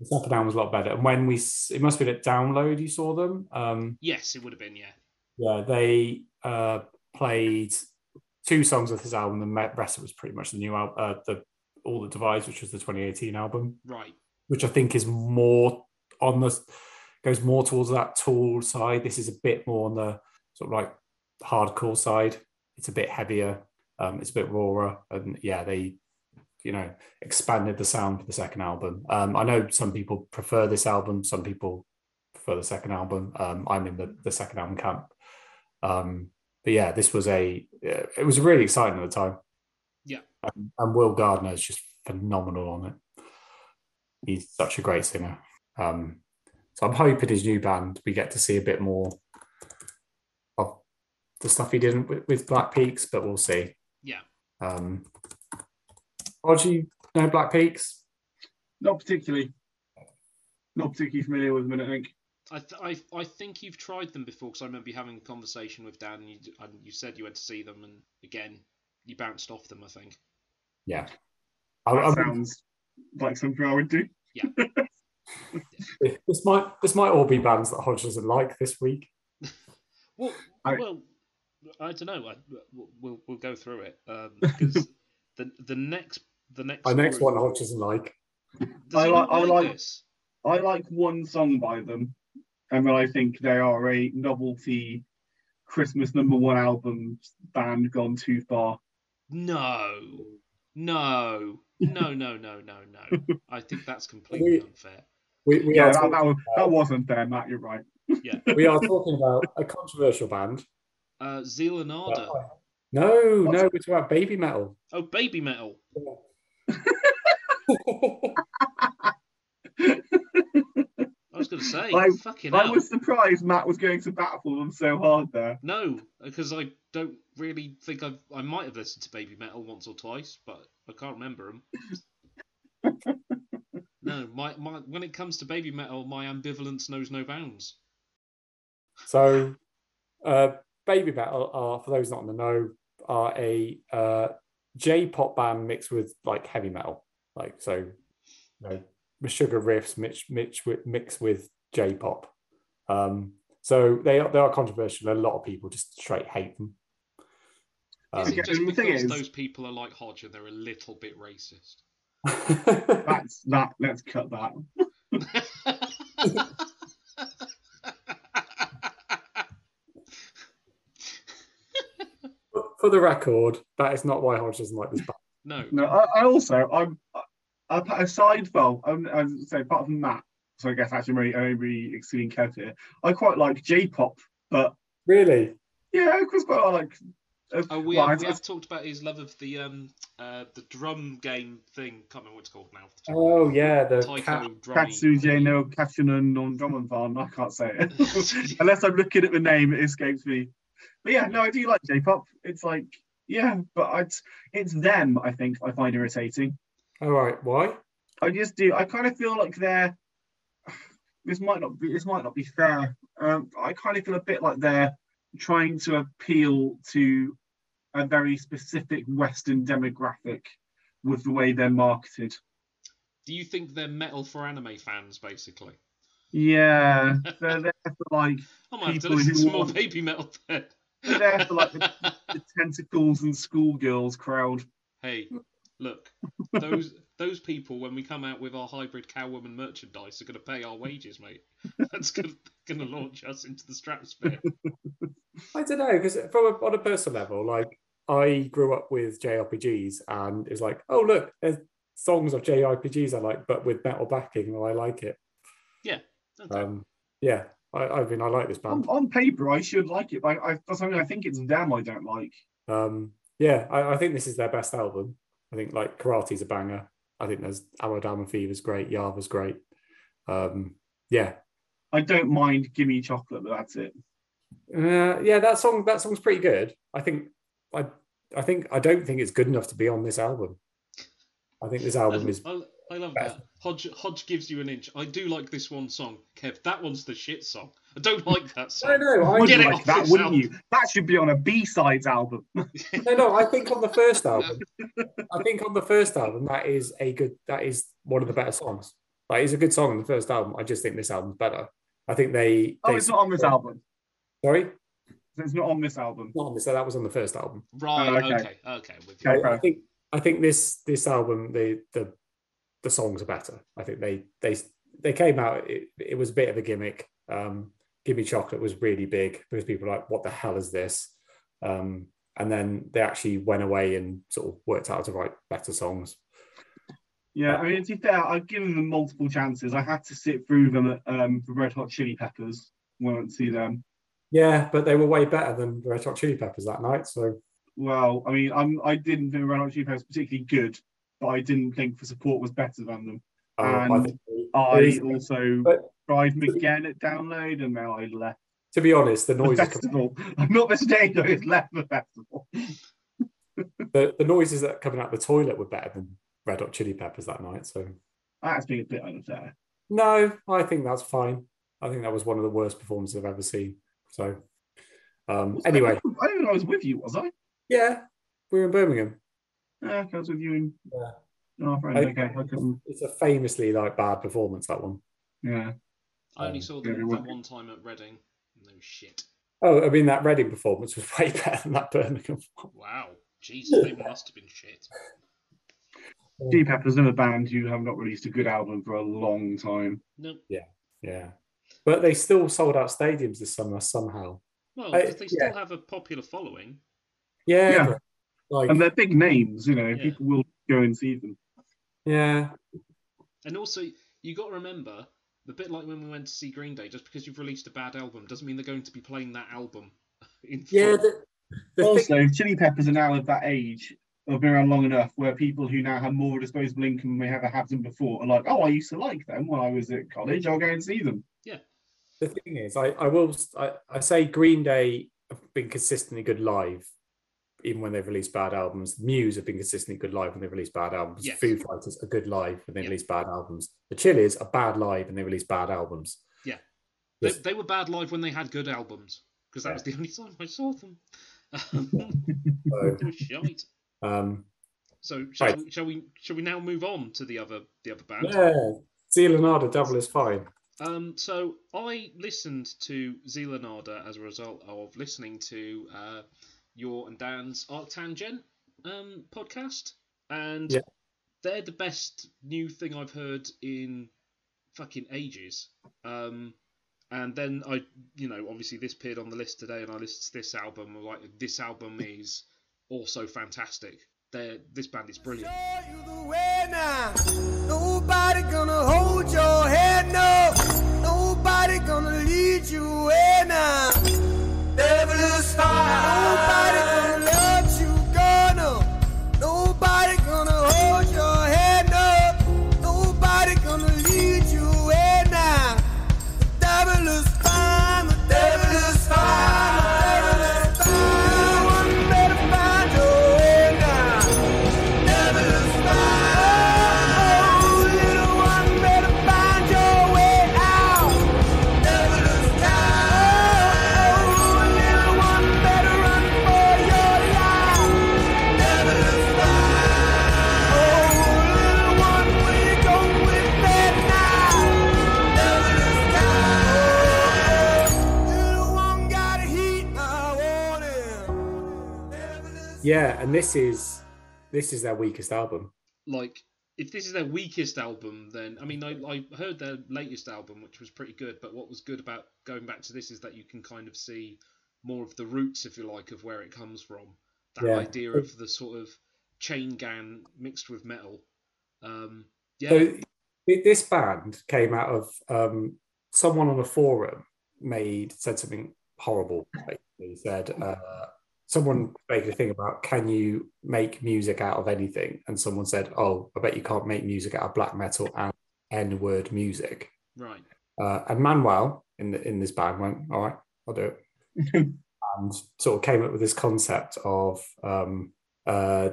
The second album was a lot better. And when we, it must be at Download you saw them. Um, Yes, it would have been. Yeah. yeah, they uh, played two songs of his album. The rest of it was pretty much the new album, uh, the All That Divides, which was the 2018 album, Right. which I think is more on the goes more towards that Tool side. This is a bit more on the sort of like hardcore side. It's a bit heavier. Um, it's a bit rawer, and yeah, they you know expanded the sound for the second album. Um, I know some people prefer this album. Some people prefer the second album. Um, I'm in the, the second album camp. Um, but yeah, this was a it was really exciting at the time. Yeah. Um, and Will Gardner is just phenomenal on it. He's such a great singer. Um, so I'm hoping his new band we get to see a bit more of the stuff he did with, with Black Peaks, but we'll see. Yeah. Um, or do you know Black Peaks? Not particularly. Not particularly familiar with them, I don't think. I, th- I I think you've tried them before because I remember you having a conversation with Dan and you, and you said you went to see them and again you bounced off them. I think. Yeah. I, That I- sounds like something I would do. Yeah. This might this might all be bands that Hodge doesn't like this week. Well, I- well, I don't know. I, we'll- we'll we'll go through it um, because the the next the next My next one Hodge doesn't like. Does I he like- I like- this? I like one song by them, and then I think they are a novelty Christmas number one album band gone too far. No, no, no, no, no, no, no. I think that's completely We- unfair. We, we, yeah, are that, that, was, that wasn't fair, Matt. You're right. Yeah. we are talking about a controversial band. Uh, Zeal and Ardor. No, What? no, we're talking about Babymetal. Oh, Babymetal. I was going to say, I- fucking I hell. was surprised Matt was going to bat for them so hard there. No, because I don't really think I've. I might have listened to Babymetal once or twice, but I can't remember them. no, my, my when it comes to Babymetal, my ambivalence knows no bounds. So, uh, Babymetal are, for those not in the know, are a uh, J-pop band mixed with like heavy metal, like so, you know, with sugar riffs mixed mixed with, mixed with J-pop. Um, so they are they are controversial. A lot of people just straight hate them. Is Um, it just because is- those people are like Hodge and they're a little bit racist? That's that. Let's cut that. for the record, that is not why Hodge doesn't like this band. no. No, I, I also I'm I, aside well, I'm, I was say apart from Matt, so I guess actually really only excluding Kev here. I quite like J-pop, but Really? yeah, because quite like. uh, Oh, we, well, have, I- we have talked about his love of the um uh the drum game thing. Can't remember what it's called now. Oh yeah, the Taiko cat. drumming. Katsuje no Kachunan non Drummond I can't say it. Unless I'm looking at the name, it escapes me. But yeah, no, I do like J-pop. It's like, yeah, but it's it's them. I think I find irritating. All right, why? I just do. I kind of feel like they're. This might not be. This might not be fair. Um, I kind of feel a bit like they're trying to appeal to a very specific Western demographic with the way they're marketed. Do you think they're metal for anime fans, basically? Yeah, they're there for like I might have to People listen who to more want- Babymetal then. they're there for like the, the tentacles and schoolgirls crowd. hey, look, those those people when we come out with our hybrid cowwoman merchandise are going to pay our wages, mate. That's going to launch us into the stratosphere. I don't know because from a, on a personal level, like I grew up with JRPGs, and it's like, oh look, there's songs of JRPGs I like, but with metal backing, and I like it. Yeah. Okay. Um, yeah, I, I mean, I like this band. on paper, I should like it, but I, for something I think it's damn I don't like. Um, yeah, I, I think this is their best album. I think like Karate's a banger. I think there's Awadama Fever's great, Yava's great. Um, yeah, I don't mind Gimme Chocolate, but that's it. Uh, yeah, that song that song's pretty good. I think I I think I don't think it's good enough to be on this album. I think this album is I, I love that. Hodge, Hodge gives you an inch. I do like this one song, Kev. That one's the shit song. I don't like that song. I know. I Would Get you it like off that, this wouldn't album. you? That should be on a B-sides album. no, no. I think on the first album, I think on the first album that is a good. That is one of the better songs. Like, it's a good song on the first album. I just think this album's better. I think they. oh, they- it's not on this album. Sorry, It's not on this album. not on this. That was on the first album. Right. Oh, okay. okay. Okay. With you. Okay. I, I think I think this this album the the the songs are better. I think they they they came out. It, it was a bit of a gimmick. Um, Give Me Chocolate was really big because people were like, "What the hell is this?" Um, and then they actually went away and sort of worked out how to write better songs. Yeah, I mean, to be fair, I've given them multiple chances. I had to sit through them at um, the Red Hot Chili Peppers when I went to see them. Yeah, but they were way better than the Red Hot Chili Peppers that night. So Well, I mean, I'm, I didn't think Red Hot Chili Peppers was particularly good, but I didn't think the Support was better than them. uh, I And think I also but- tried again at Download, and now I left to be honest, the the noises festival. I'm not mistaken, though, it's left the festival. the, the noises that coming out the toilet were better than Red Hot Chili Peppers that night. So That's being a bit unfair. No, I think that's fine. I think that was one of the worst performances I've ever seen. So, um, anyway, I don't think I was with you, was I? yeah, We were in Birmingham. Yeah, I was with you and Yeah. Our friend. I- Okay, I. It's a famously like bad performance that one. Yeah. I only Um, saw them we that one time at Reading. and they were shit. Oh, I mean that Reading performance was way better than that Birmingham one. Wow. Jesus, they must have been shit. Deep Peppers in a band who have not released a good album for a long time. No. Yeah, yeah, but they still sold out stadiums this summer somehow. Well, I- they still yeah. have a popular following. Yeah, Yeah. like And they're big names, you know, Yeah. people will go and see them. Yeah, And also, you got to remember, a bit like when we went to see Green Day, just because you've released a bad album doesn't mean they're going to be playing that album in full. yeah. The, the thing- also, Chili Peppers are now of that age, Have been around long enough, where people who now have more disposable income may have had them before are like, oh, I used to like them when I was at college, I'll go and see them. Yeah. The thing is, I, I will I, I say Green Day have been consistently good live, even when they've released bad albums. Muse have been consistently good live when they've released bad albums. Yes. Foo Fighters are good live when they Yeah. release bad albums. The Chili's are bad live and they release bad albums. Yeah. They, they were bad live when they had good albums, because that Yeah. was the only time I saw them. So, they were shite. um, So shall, Right. we, shall we shall we now move on to the other the other band? yeah, Zealanada Devil Is Fine. Um, so I listened to Zeal and Ardor as a result of listening to uh, your and Dan's ArcTanGent um, podcast, and Yeah. they're the best new thing I've heard in fucking ages. Um, and then I, you know, obviously this appeared on the list today, and I listened to this album. Like, this album is also fantastic. They're, this band is brilliant. Yeah, and this is this is their weakest album. like if this is their weakest album then i mean I, I heard their latest album which was pretty good but what was good about going back to this is that you can kind of see more of the roots if you like of where it comes from that Yeah. idea of the sort of chain gang mixed with metal um yeah So this band came out of um, someone on a forum made said something horrible. Basically, said uh, someone made a thing about can you make music out of anything, and someone said, "Oh, I bet you can't make music out of black metal and N-word music." right Uh, and Manuel in the, in this band went, "All right, I'll do it," and sort of came up with this concept of um, uh,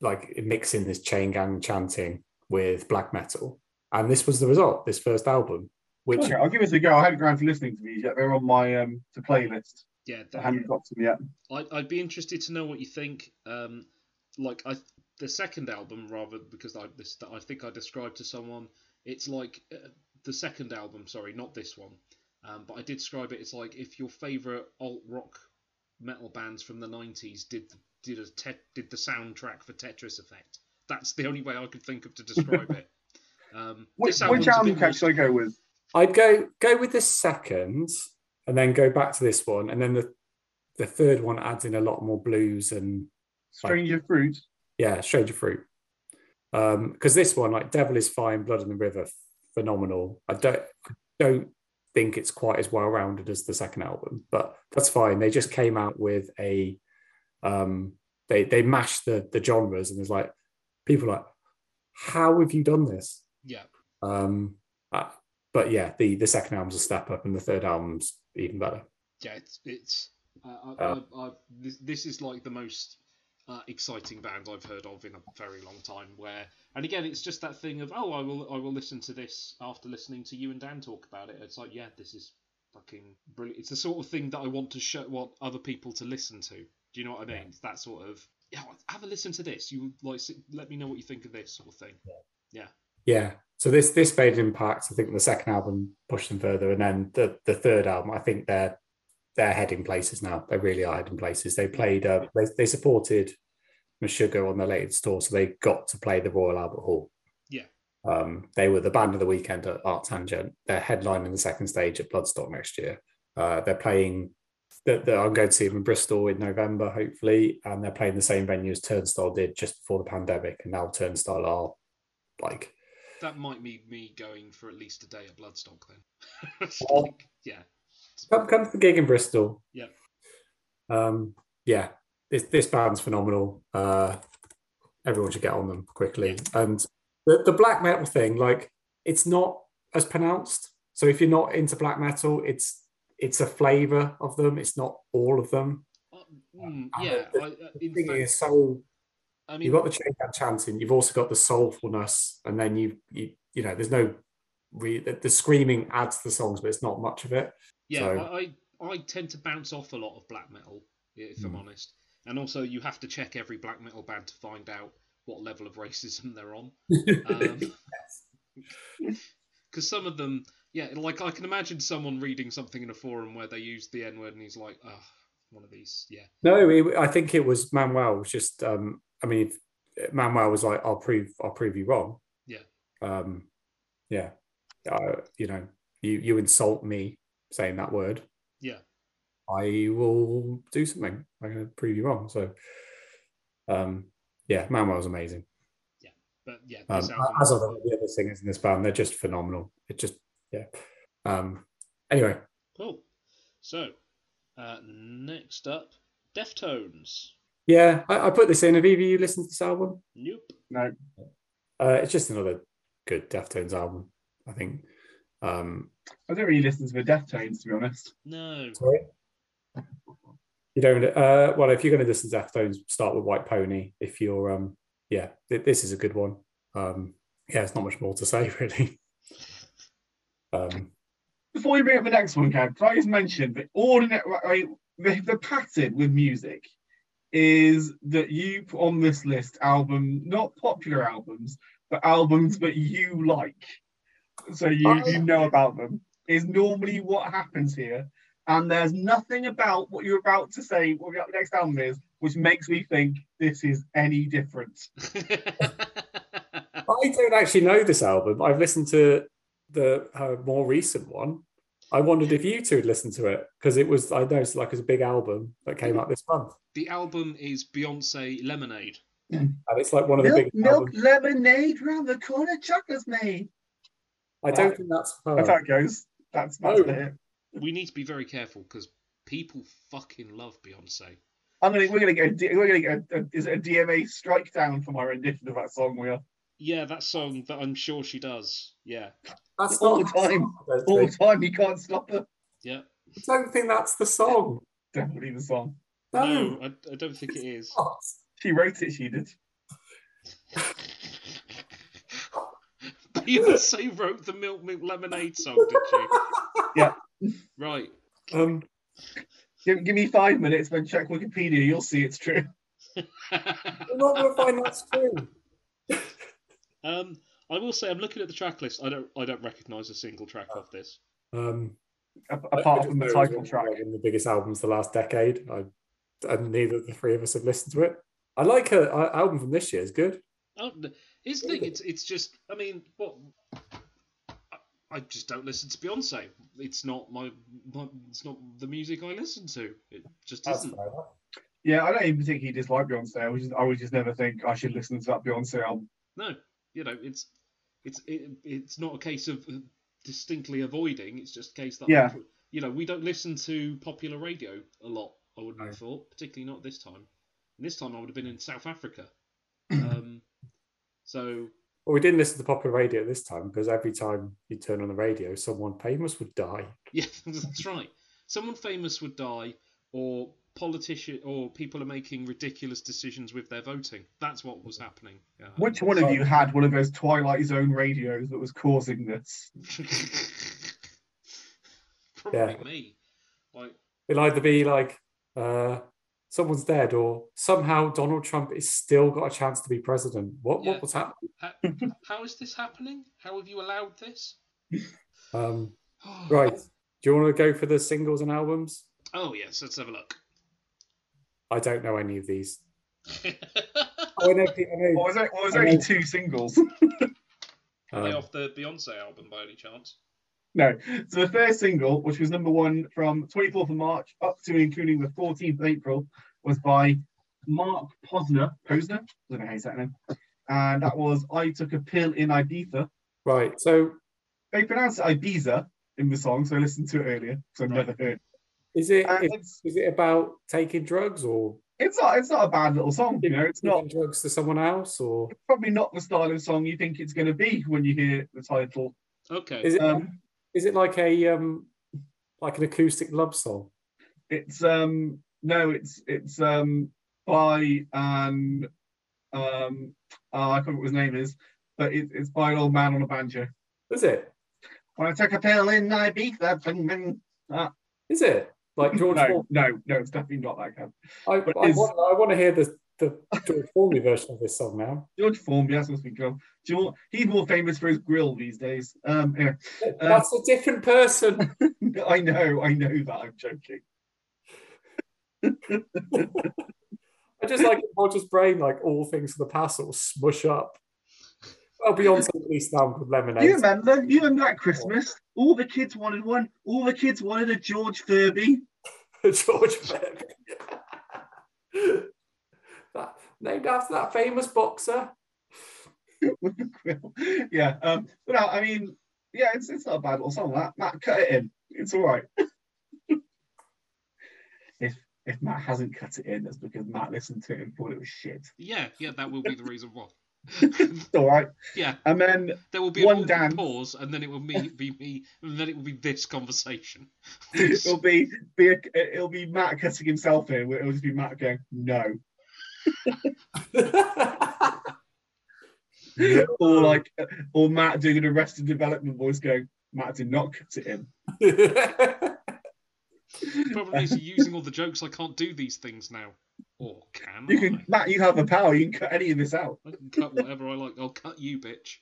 like mixing this chain gang chanting with black metal, and this was the result. This first album, which Okay, I'll give it a go. I haven't gone to listening to these yet. They're on my um to playlist. Yeah I that, haven't got them yet. I'd, I'd be interested to know what you think. Um, like I, the second album, rather because I this I think I described to someone. It's like uh, the second album. Sorry, not this one. Um, but I did describe it. It's like if your favorite alt rock metal bands from the '90s did did a te- did the soundtrack for Tetris Effect. That's the only way I could think of to describe it. Um, Which, this which a album bit more- catch should I go with? I'd go go with the second, and then go back to this one, and then the the third one adds in a lot more blues and Stranger Fruit. yeah, Stranger Fruit. Um, because this one, like Devil is Fine, Blood in the River, phenomenal. I don't I don't think it's quite as well rounded as the second album, but that's fine. They just came out with a um they they mashed the the genres and there's like people like, how have you done this? Yeah. Um uh, but yeah, the the second album's a step up and the third album's even better. yeah, it's it's. Uh, I, Uh, I, I, this, this is like the most uh, exciting band I've heard of in a very long time. Where, and again, it's just that thing of oh, I will I will listen to this after listening to you and Dan talk about it. It's like yeah, this is fucking brilliant. It's the sort of thing that I want to show want other people to listen to. Do you know what I mean? It's that sort of yeah, have a listen to this. You like let me know what you think of this sort of thing. Yeah. Yeah. So this this made an impact. I think the second album pushed them further, and then the the third album, I think they're they're heading places now. They really are heading places. They played. Uh, they they supported Meshuggah on their latest tour, so they got to play the Royal Albert Hall. Yeah. Um, they were the band of the weekend at ArcTanGent. They're headlining the second stage at Bloodstock next year. Uh, they're playing. The, the, I'm going to see them in Bristol in November, hopefully, and they're playing the same venue as Turnstile did just before the pandemic, and now Turnstile are like That might be me going for at least a day at Bloodstock then. Well- like, yeah. come come to the gig in Bristol. Yeah. Um, yeah, this this band's phenomenal. Uh, everyone should get on them quickly. And the the black metal thing, like, it's not as pronounced. So if you're not into black metal, it's it's a flavor of them. It's not all of them. Mm, yeah. I, uh, in thing fact, is so I mean, you've got the chain down chanting, you've also got the soulfulness, and then you you you know, there's no re- the, screaming adds to the songs, but it's not much of it. Yeah, So- I, I I tend to bounce off a lot of black metal, if I'm Mm. honest. And also, you have to check every black metal band to find out what level of racism they're on. Because some of them, yeah, like I can imagine someone reading something in a forum where they use the N word and he's like, oh, one of these, yeah. No, it, I think it was Manuel. Was just, um, I mean, Manuel was like, "I'll prove, I'll prove you wrong." Yeah. Um, yeah, uh, you know, you you insult me saying that word, Yeah. I will do something. I'm going to prove you wrong. So, um, yeah, Manuel's amazing. Yeah, but yeah, Um, as are the, the other singers in this band, they're just phenomenal. It just, yeah. Um, anyway, Cool. So, uh, next up, Deftones. yeah, I, I put this in. Have either of you listened to this album? Nope. No. Uh, it's just another good Deftones album, I think. Um, I don't really listen to the Deftones, to be honest. No. Sorry? You don't. Uh, well, if you're going to listen to Deftones, start with White Pony. If you're, um, yeah, th- this is a good one. Um, yeah, it's not much more to say really. Um, Before you bring up the next one, Cam, can I just mention that ordinary, right, the, the pattern with music is that you put on this list album, not popular albums, but albums that you like. So you, you oh. know about them, is normally what happens here. And there's nothing about what you're about to say, what the next album is, which makes me think this is any different. I don't actually know this album. I've listened to the uh, more recent one. I wondered if you two had listened to it because it was. I know it's like it's a big album that came out this month, The album is Beyonce Lemonade. and it's like one of the milk, biggest. milk albums. lemonade round the corner, chocolate's made. I don't think that's. her. That's how it goes. That's that's No. it. We need to be very careful because people fucking love Beyonce. I'm gonna we're gonna get a, D- we're gonna get a, a, is it a DMCA strike down for my rendition of that song. We are Yeah, that song that I'm sure she does. Yeah. That's all the time, I all the time. You can't stop her. Yeah. I don't think that's the song. Definitely the song. No. No, I, I don't think it is. She wrote it. She did. Beyonce wrote the Milk Milk Lemonade song, did you? Yeah. Right. Um, Give, give me five minutes, then check Wikipedia. You'll see it's true. I'm not going to find that's true. Um, I will say I'm looking at the track list. I don't I don't recognise a single track off this. Um, A- I- I Apart from the know it's title track. One of the biggest albums the last decade. I, and neither of the three of us have listened to it. I like her uh, album from this year. It's good. Oh, the- here's the thing. It's it's just. I mean, what? I- I just don't listen to Beyonce. It's not my, my. It's not the music I listen to. It just That's isn't. fair. Yeah, I don't even think he dislike Beyonce. I would just, I would just never think I should listen to that Beyonce album. No, you know, it's it's it, it's not a case of distinctly avoiding. It's just a case that Yeah. you know we don't listen to popular radio a lot. I wouldn't have thought, particularly not this time. And this time I would have been in South Africa. um, so Well, we didn't listen to popular radio this time because every time you turn on the radio, someone famous would die. yeah, that's right. Someone famous would die, or politician, or people are making ridiculous decisions with their voting. That's what was happening. Uh, Which one of you had one of those Twilight Zone radios that was causing this? Probably Yeah. me. Like It'll either be like uh, someone's dead, or somehow Donald Trump is still got a chance to be president. What Yeah. what was happening? How, how is this happening? How have you allowed this? Um, right. Do you want to go for the singles and albums? Oh yes, let's have a look. I don't know any of these. oh, I know, I know. Or was it, or was I there only know. two singles? Are they Um, off the Beyonce album by any chance? no. So the first single, which was number one from 24th of March up to including the 14th of April, was by Mark Posner. Posner? I don't know how you say that name. And that was I Took a Pill in Ibiza. Right. So They pronounce it Ibiza in the song, so I listened to it earlier, so I've never heard. Is it And is, it's, is it about taking drugs or it's not it's not a bad little song, you know. It's not drugs to someone else or probably not the style of song you think it's going to be when you hear the title. Okay. is it Um, is it like a um like an acoustic love song? It's um no, it's it's um by an um uh, I can't remember what his name is, but it, it's by an old man on a banjo. Is it? When I took a pill in Ibiza, bing, bing. Ah, Is it like George? no, no, no, it's definitely not that kind. I, but I, is- want, I want to hear the the George Formby version of this song now. George Formby, that's supposed to be cool. Do you know what? He's more famous for his grill these days. Um, anyway, uh, That's a different person. I know, I know that. I'm joking. I just like Roger's brain, like all things of the past sort of smush up. Well, Beyonce released an album called Lemonade. you remember? You remember that Christmas? All the kids wanted one. All the kids wanted a George Furby. George Furby. that, named after that famous boxer. with the grill. Yeah. Um, but no, I mean, yeah, it's it's not a bad little song. That Matt cut it in. It's all right. if if Matt hasn't cut it in, that's because Matt listened to it and thought it was shit. Yeah, yeah, that will be the reason why. It's all right. Yeah, And then there will be One a one dance. pause, and then it will me, be me, and then it will be this conversation. it'll be be a, it'll be Matt cutting himself in. It'll just be Matt going no, or like or Matt doing an Arrested Development voice going Matt did not cut it in. Probably is using all the jokes. I can't do these things now, or can You I? can Matt, you have the power. You can cut any of this out. I can cut whatever I like. I'll cut you, bitch.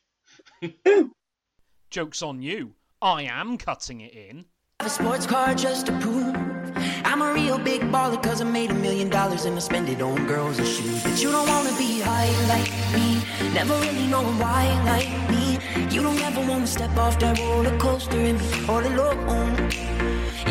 Joke's on you. I am cutting it in. a sports car just to prove I'm a real big baller cause I made a million dollars and I spend it on girls and shoes. But you don't wanna be high like me, never really knowing why like me. You don't ever wanna step off that roller coaster and be all alone.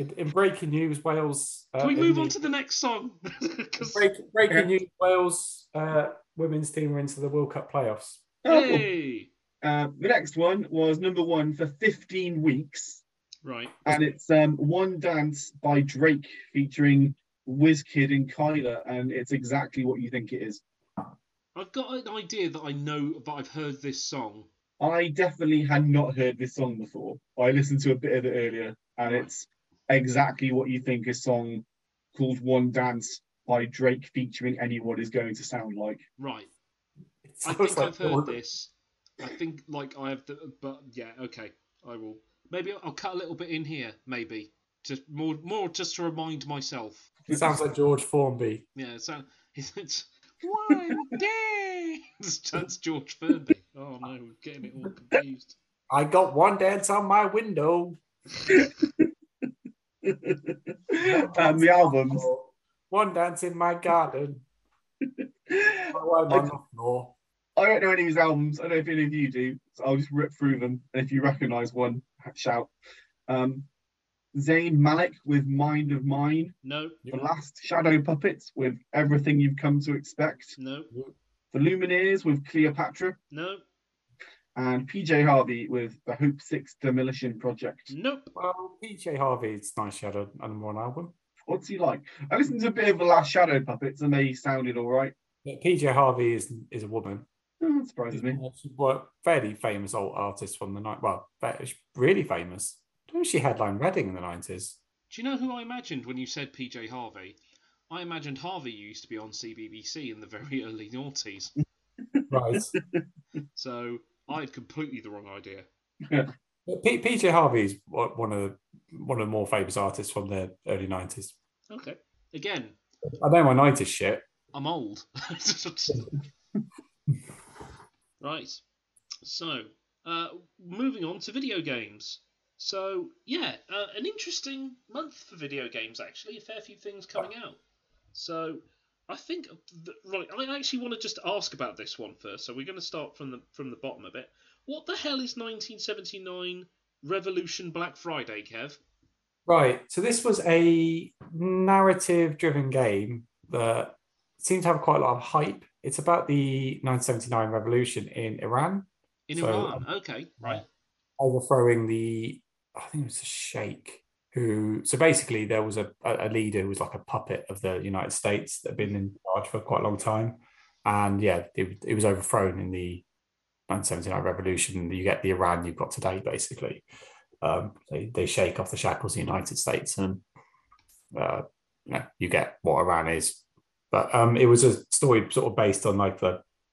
In, in breaking news, Wales. Uh, Can we in move the- on to the next song? break, breaking news? Wales uh, women's team are into the World Cup playoffs. hey, Uh, the next one was number one for 15 weeks, right. and it's um, One Dance by Drake featuring Wizkid and Kyla, and it's exactly what you think it is. I've got an idea that I know that I've heard this song. I definitely had not heard this song before. I listened to a bit of it earlier, and it's exactly what you think a song called One Dance by Drake featuring anyone is going to sound like. Right. I sounds think like I've heard Lord- this. I think like I have, the, but yeah, okay, I will. Maybe I'll cut a little bit in here. Maybe just more, more just to remind myself. It sounds like George Formby. Yeah, so it's, it's one day. That's George Furby. Oh no, we're getting it all confused. I got one dance on my window. um, the albums. One dance in my garden. Oh, I'm on. I don't know any of his albums. I don't know if any of you do. So I'll just rip through them. And if you recognise one, shout. Um, Zayn Malik with Mind of Mine. No, The Last Shadow Puppets with Everything You've Come to Expect. no, The Lumineers with Cleopatra. no. And PJ Harvey with the Hope Six Demolition Project. Nope. Well, PJ Harvey, it's nice she had a, a one album. What's he like? I listened to a bit of the last Shadow Puppets and they sounded all right. Yeah, PJ Harvey is is a woman. Oh, that surprises me. She's a fairly famous old artist from the night. Well, ve- she's really famous. I don't she headlined Reading in the nineties. Do you know who I imagined when you said PJ Harvey? I imagined Harvey used to be on CBBC in the very early noughties. Right. So I had completely the wrong idea. P- PJ Harvey is one one of the, one of the more famous artists from the early nineties. Okay. Again, I know my nineties shit. I'm old. right. So, uh, moving on to video games. So, yeah, uh, an interesting month for video games, actually. A fair few things coming out. So, I think, right, I actually want to just ask about this one first. So, we're going to start from the from the bottom a bit. What the hell is 1979 Revolution Black Friday, Kev? Right. So this was a narrative-driven game that seemed to have quite a lot of hype. It's about the 1979 revolution in Iran. In So, Iran. Okay, right. overthrowing the I think it was a sheikh who so basically there was a, a leader who was like a puppet of the United States that had been in charge for quite a long time. And yeah, it, it was overthrown in the 1979 revolution. You get the Iran you've got today, basically. Um, they, they shake off the shackles of the United States and uh, you, know, you get what Iran is. But um, it was a story sort of based on like the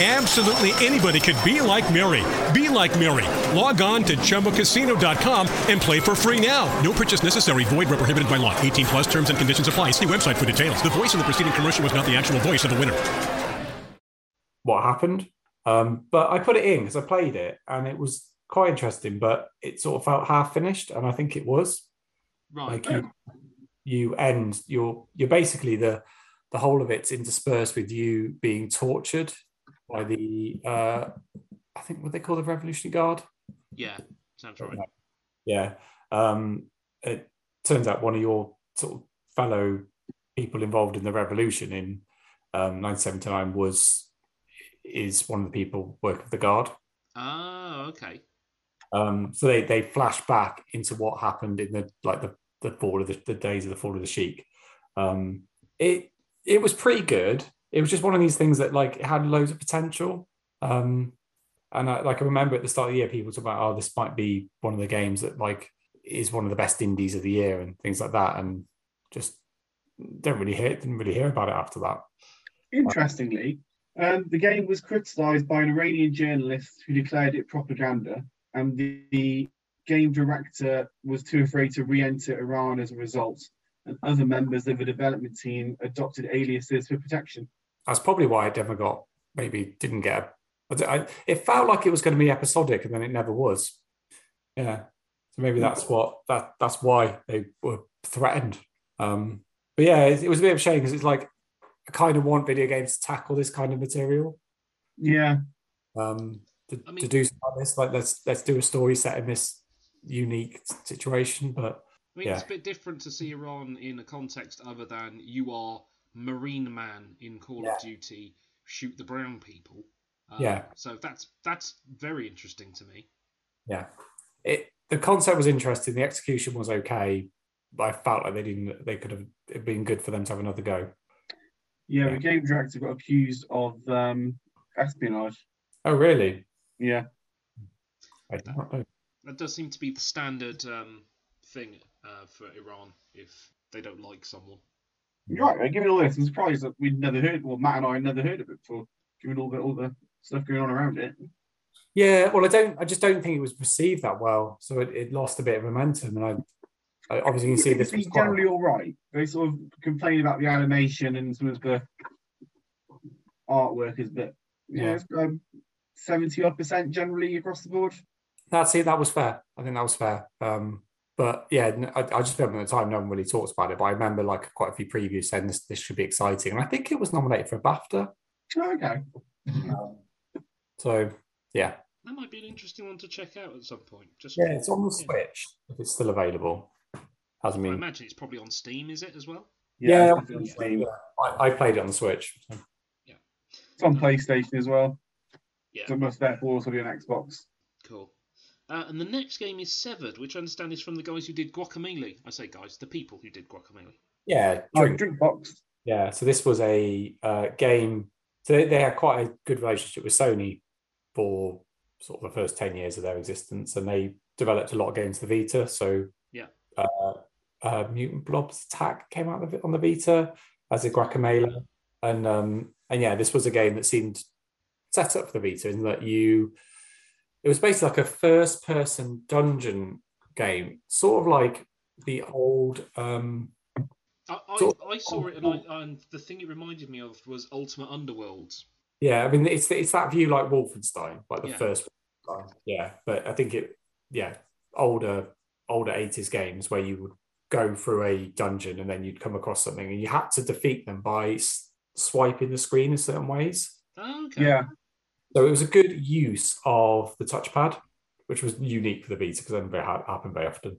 Absolutely anybody could be like Mary. Be like Mary. Log on to ChumbaCasino.com and play for free now. No purchase necessary. Void where prohibited by law. 18 plus terms and conditions apply. See website for details. The voice in the preceding commercial was not the actual voice of the winner. what happened. Um, but I put it in because I played it and it was quite interesting, but it sort of felt half finished, and I think it was. Right. Like you, you end you're you're basically the the whole of it's interspersed with you being tortured by the uh I think what they call the Revolutionary Guard. Yeah, sounds right. Yeah. Um it turns out one of your sort of fellow people involved in the revolution in um 1979 was is one of the people work of the guard. Ah, okay. Um, so they they flash back into what happened in the like the the fall of the, the days of the fall of the Sheik. Um, it it was pretty good. It was just one of these things that like had loads of potential. Um, and I, like I remember at the start of the year, people talk about, oh, this might be one of the games that like is one of the best indies of the year and things like that, and just don't really hear didn't really hear about it after that. Interestingly, um, the game was criticised by an Iranian journalist who declared it propaganda, and the, the game director was too afraid to re-enter Iran as a result. And other members of the development team adopted aliases for protection. That's probably why it never got maybe didn't get. A, I, it felt like it was going to be episodic, and then it never was. Yeah, so maybe that's what that that's why they were threatened. Um, but yeah, it, it was a bit of a shame because it's like I kind of want video games to tackle this kind of material. Yeah. Um, to, to do something like this, like let's let's do a story set in this unique situation. But I mean, yeah, it's a bit different to see Iran in a context other than you are Marine Man in Call of Duty, shoot the brown people. Um, Yeah. So that's that's very interesting to me. yeah. It the concept was interesting. The execution was okay, but I felt like they didn't. They could have it'd been good for them to have another go. Yeah, the game director got accused of um, espionage. Oh, really? Yeah. I don't know. That does seem to be the standard um, thing uh, for Iran if they don't like someone. You're right. Given all this, I'm surprised that we'd never heard. Well, Matt and I had never heard of it before. Given all the all the stuff going on around it. Yeah, well, I don't. I just don't think it was received that well, so it, it lost a bit of momentum. And I, I obviously can see this was It's quite, generally all right. They sort of complain about the animation and some of the artwork is a bit, yeah, seventy odd percent generally across the board. that's it. That was fair. I think that was fair. Um, but yeah, I just remember at the time no one really talks about it. But I remember like quite a few previews saying this this should be exciting, and I think it was nominated for a BAFTA. Oh, okay. Mm-hmm. Um, so yeah, That might be an interesting one to check out at some point. Just yeah, it's on the yeah. Switch if it's still available. Hasn't I been. imagine it's probably on Steam, is it as well? Yeah, it's on Steam. I, I played it on the Switch. so. It's on PlayStation as well. Yeah. So it must therefore also be on Xbox. Cool. Uh, and the next game is Severed, which I understand is from the guys who did Guacamelee. I say guys, the people who did Guacamelee. Yeah, Oh, drink, Drinkbox. yeah. So this was a uh, game. So they, they had quite a good relationship with Sony for sort of the first ten years of their existence, and they developed a lot of games for the Vita. So Yeah. uh, uh, Mutant Blobs Attack came out of it on the Vita as a Guacamelee, and um, and yeah, this was a game that seemed set up for the Vita in that you. It was basically like a first-person dungeon game, sort of like the old. Um, I, I, Sort I saw it, and, I, and the thing it reminded me of was Ultima Underworlds. Yeah, I mean it's it's that view like Wolfenstein, like the Yeah. first one. Yeah, but I think it yeah older older eighties games where you would go through a dungeon and then you'd come across something and you had to defeat them by s- swiping the screen in certain ways. Okay. Yeah. So it was a good use of the touchpad, which was unique for the Vita because it doesn't very- happen very often,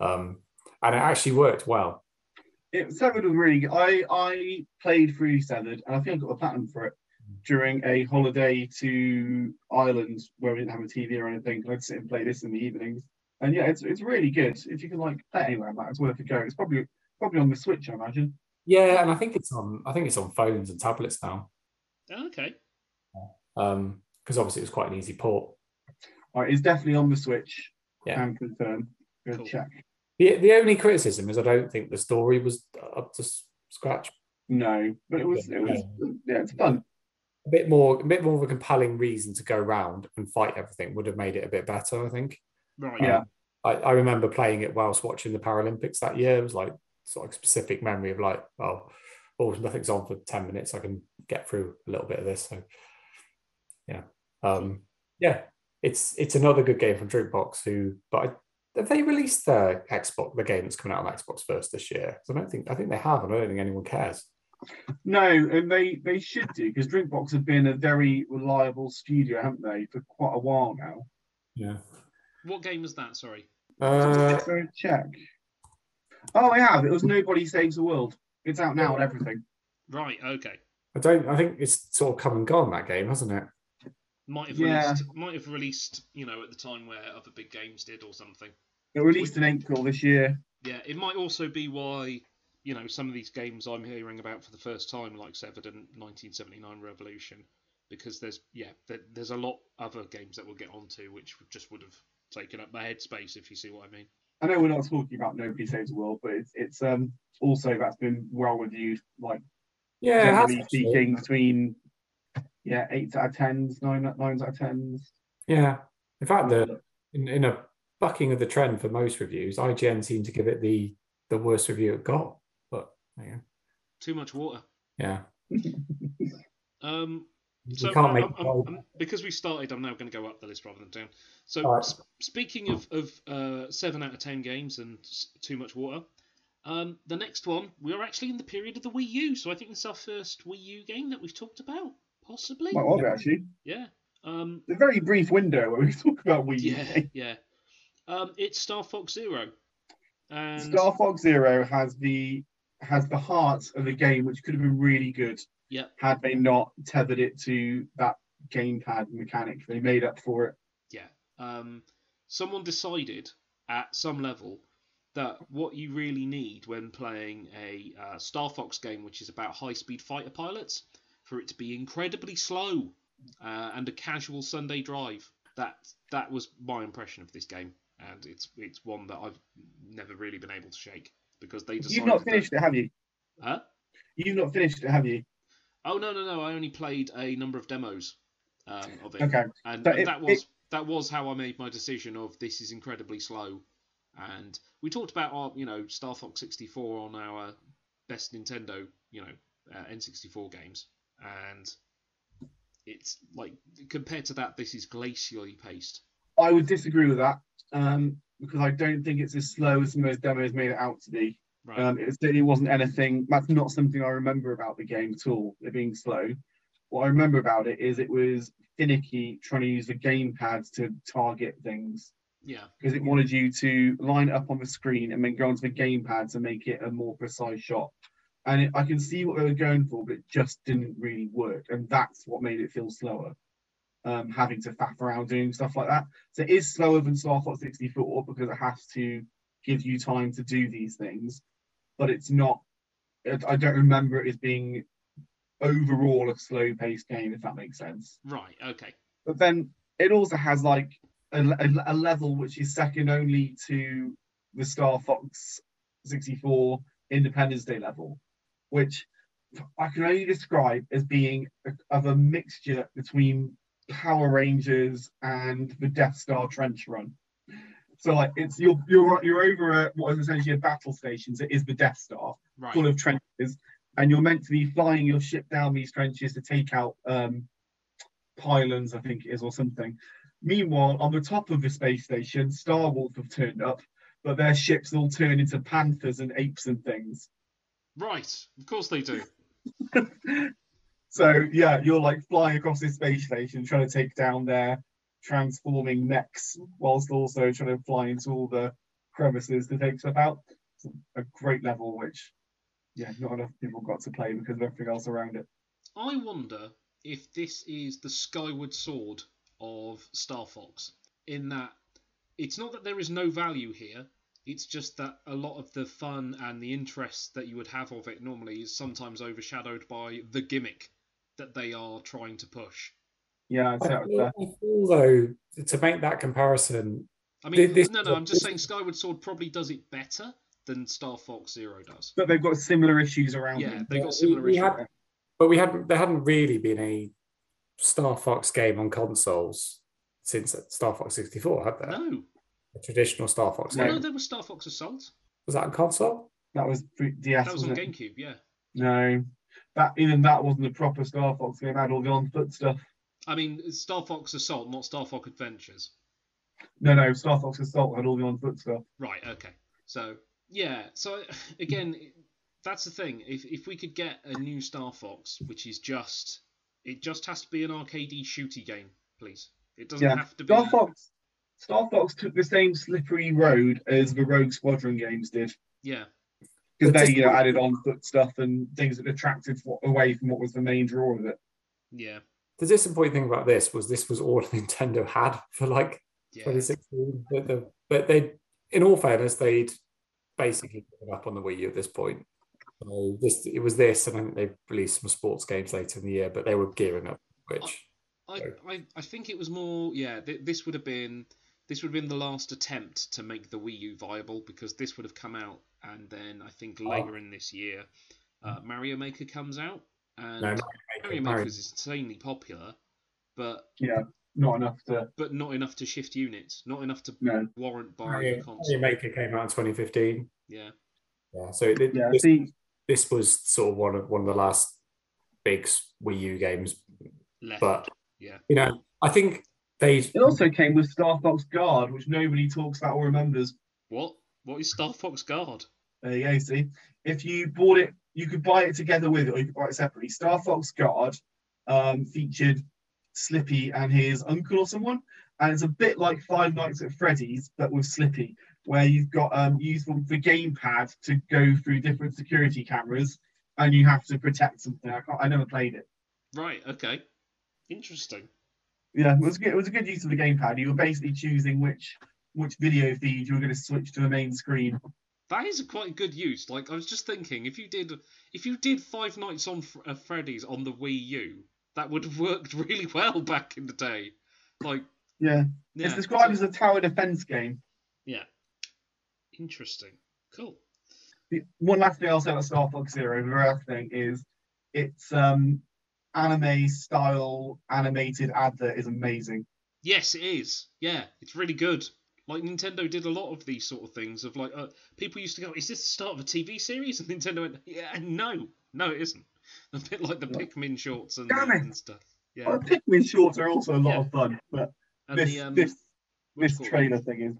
um, and it actually worked well. It Severed was really good. I I played through Severed and I think I got the platinum for it during a holiday to Ireland where we didn't have a TV or anything. I'd sit and play this in the evenings. And yeah, it's it's really good. If you can like play it anywhere, Matt, it's worth a go. It's probably probably on the Switch, I imagine. Yeah, and I think it's on I think it's on phones and tablets now okay. Um, because obviously it was quite an easy port. All right, it's definitely on the Switch. Yeah. Can confirm. Good Cool. check. The, the only criticism is I don't think the story was up to scratch. No, but it was it was yeah, it's fun. A bit more, a bit more of a compelling reason to go round and fight everything would have made it a bit better. I think. Right. Yeah. Um, I, I remember playing it whilst watching the Paralympics that year. It was like sort of specific memory of like, oh, oh, nothing's on for ten minutes. I can get through a little bit of this. So, yeah, um, yeah, it's it's another good game from Drinkbox. Who, but I, have they released the Xbox, the game that's coming out on Xbox first this year? 'Cause I don't think I think they have. and I don't think anyone cares. No, and they they should do because Drinkbox have been a very reliable studio, haven't they, for quite a while now. Yeah. What game was that? Sorry. Uh, So check. Oh, I have. It was Nobody Saves the World. It's out now on everything. Right. Okay. I don't. I think it's sort of come and gone that game, hasn't it? Might have Yeah. released. Might have released. You know, at the time where other big games did or something. It released in April this year. Yeah. It might also be why. You know, some of these games I'm hearing about for the first time, like Severed and 1979 Revolution, because there's yeah, there, there's a lot other games that we'll get onto which just would have taken up my headspace if you see what I mean. I know we're not talking about Nobody Saves the World, but it's it's um also that's been well reviewed. Like Yeah, generally speaking, between yeah eight out of tens, nine nines out of tens. Yeah. In fact, the in, in a bucking of the trend for most reviews, IGN seemed to give it the the worst review it got. But yeah, Too much water. yeah. Um, You so can't I'm- make I'm- I'm- because we started, I'm now going to go up the list rather than down. So, All right. s- speaking of, of uh, seven out of ten games and s- too much water, um, the next one we are actually in the period of the Wii U. So I think this is our first Wii U game that we've talked about, possibly. Might well be actually. Yeah. Um, A very brief window where we talk about Wii yeah. Yeah. Um, it's Star Fox Zero. And Star Fox Zero has the has the heart of a game which could have been really good yeah, had they not tethered it to that gamepad mechanic. They made up for it. yeah. Um, someone decided at some level that what you really need when playing a uh, Star Fox game, which is about high-speed fighter pilots, for it to be incredibly slow uh, and a casual Sunday drive. That that was my impression of this game, and it's it's one that I've never really been able to shake because they decided. You've not that- finished it, have you? Huh? You've not finished it, have you? Oh no no no! I only played a number of demos. um, of it. Okay. and, So and it- that was it- that was how I made my decision of this is incredibly slow. And we talked about our, you know, Star Fox 64 on our best Nintendo, you know, uh, N64 games, and it's like compared to that, this is glacially paced. I would disagree with that um, because I don't think it's as slow as some of those demos made it out to be. Right. Um, it certainly wasn't anything. That's not something I remember about the game at all. It being slow. What I remember about it is it was finicky trying to use the gamepad to target things Yeah. because it wanted you to line up on the screen and then go onto the gamepad to make it a more precise shot. And it, I can see what they were going for, but it just didn't really work, and that's what made it feel slower. Um, having to faff around doing stuff like that, so it is slower than Star Fox 64 because it has to give you time to do these things, but it's not. I don't remember it as being overall a slow-paced game, if that makes sense Right. Okay. but then it also has like a, a, a level which is second only to the Star Fox 64 Independence Day level, which I can only describe as being a, of a mixture between Power Rangers and the Death Star trench run. So like it's you're you're you're over a, what is essentially a battle station. So it is the Death Star, Right. full of trenches, and you're meant to be flying your ship down these trenches to take out um, pylons, I think it is, or something. Meanwhile, on the top of the space station, Star Wolf have turned up, but their ships all turn into panthers and apes and things. Right. Of course they do. So yeah, you're like flying across this space station trying to take down their transforming mechs, whilst also trying to fly into all the crevices to take stuff out. It's a great level, which yeah, not enough people got to play because of everything else around it. I wonder if this is the Skyward Sword of Star Fox, in that it's not that there is no value here, it's just that a lot of the fun and the interest that you would have of it normally is sometimes overshadowed by the gimmick that they are trying to push. Yeah, I'd I feel. I feel though to make that comparison, I mean, This- no, no, I'm just saying Skyward Sword probably does it better than Star Fox Zero does. But they've got similar issues around Yeah, them. they got similar we issues. had- but we hadn't there hadn't really been a Star Fox game on consoles since Star Fox 64, had there? No, A traditional Star Fox no, game. no, there was Star Fox Assault. Was that on console? That was for DS. That was on it? GameCube, yeah. No, that even that wasn't a proper Star Fox game. It had all the on foot stuff. I mean, Star Fox Assault, not Star Fox Adventures. No, no, Star Fox Assault had all the on foot stuff. Right. Okay. So yeah. So again, that's the thing. If if we could get a new Star Fox, which is just it just has to be an arcadey shooty game, please. It doesn't Yeah, have to be. Star Fox. Star Fox took the same slippery road as the Rogue Squadron games did Yeah. because they you know added on foot stuff and things that attracted fo- away from what was the main draw of it. Yeah. The disappointing thing about this was this was all Nintendo had for like Yeah. 2016. But, the, but they, in all fairness, they'd basically given up on the Wii U at this point. So this it was this, and I think they released some sports games later in the year, but they were gearing up, which I, I, I think it was more yeah th- this would have been this would have been the last attempt to make the Wii U viable because this would have come out and then I think Oh. later in this year uh, Mario Maker comes out and No, Mario Mario Maker- Maker is insanely popular but Yeah, not enough to. but not enough to shift units not enough to No. warrant buying a Mario, console Mario Maker came out in 2015. yeah Yeah, so it, Yeah, this, see, this was sort of one of one of the last big Wii U games, left but yeah you know, I think they it also came with Star Fox Guard, which nobody talks about or remembers. what what is Star Fox Guard There you go. See, if you bought it, you could buy it together with it, or you could buy it separately. Star Fox Guard um, featured Slippy and his uncle or someone, and it's a bit like Five Nights at Freddy's, but with Slippy, where you've got um, use the, the gamepad to go through different security cameras, and you have to protect something. I, can't, I never played it. right okay interesting Yeah, it was good. It was a good use of the gamepad. You were basically choosing which which video feed you were going to switch to the main screen. That is a quite good use. Like I was just thinking, if you did, if you did Five Nights on F- at Freddy's on the Wii U, that would have worked really well back in the day. Like, Yeah, yeah, it's described as a tower defense game. yeah, interesting, cool. the one last thing I'll say about Star Fox Zero, the last thing is it's um anime style animated advert is amazing. Yes, it is. Yeah, it's really good. Like Nintendo did a lot of these sort of things. Of like, uh, people used to go, "Is this the start of a TV series?" And Nintendo went, "Yeah, no, no, it isn't." A bit like the Pikmin shorts and, and stuff. Yeah. Well, Pikmin shorts are also a lot Yeah. of fun, but And this the, um, this this it? trailer thing is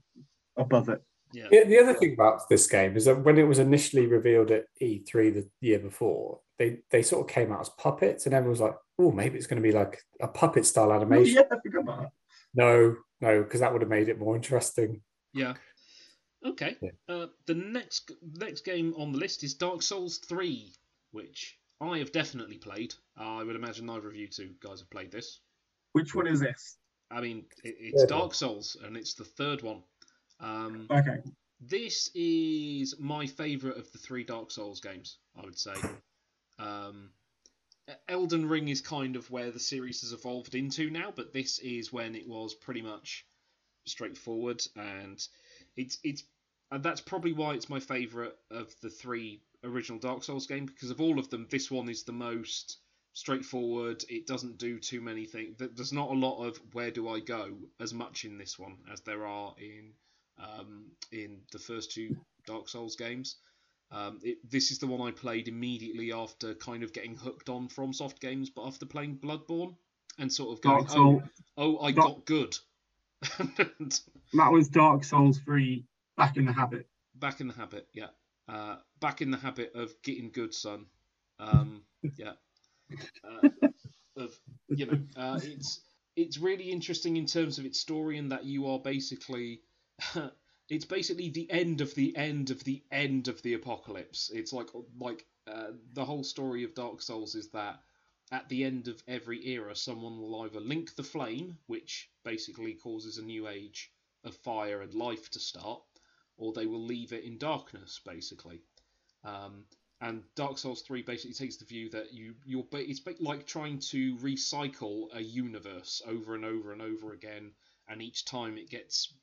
above it. Yeah. The, the other thing about this game is that when it was initially revealed at E3 the year before, they, they sort of came out as puppets, and everyone was like, oh, maybe it's going to be like a puppet style Oh, animation. yeah, I forgot. No, no, because that would have made it more interesting. Yeah. Okay. Yeah. Uh, the next next game on the list is Dark Souls 3, which I have definitely played. I would imagine neither of you two guys have played this. Which one is this? I mean, it, it's Third Dark one. Souls, and it's the third one. Um, Okay. this is my favourite of the three Dark Souls games, I would say. Um, Elden Ring is kind of where the series has evolved into now, but this is when it was pretty much straightforward, and it's it's and that's probably why it's my favourite of the three original Dark Souls games because of all of them, this one is the most straightforward. It doesn't do too many things. There's not a lot of where do I go as much in this one as there are in um, in the first two Dark Souls games. Um, it, this is the one I played immediately after kind of getting hooked on FromSoft games, but after playing Bloodborne and sort of going, oh, oh, I Dark- got good. And That was Dark Souls 3 back in the habit. back in the habit, yeah. Uh, back in the habit of getting good, son. Um, yeah. Uh, of you know, uh, it's it's really interesting in terms of its story and that you are basically it's basically the end of the end of the end of the apocalypse. It's like like uh, the whole story of Dark Souls is that at the end of every era, someone will either link the flame, which basically causes a new age of fire and life to start, or they will leave it in darkness, basically. Um, and Dark Souls 3 basically takes the view that you you're it's like trying to recycle a universe over and over and over again, and each time it gets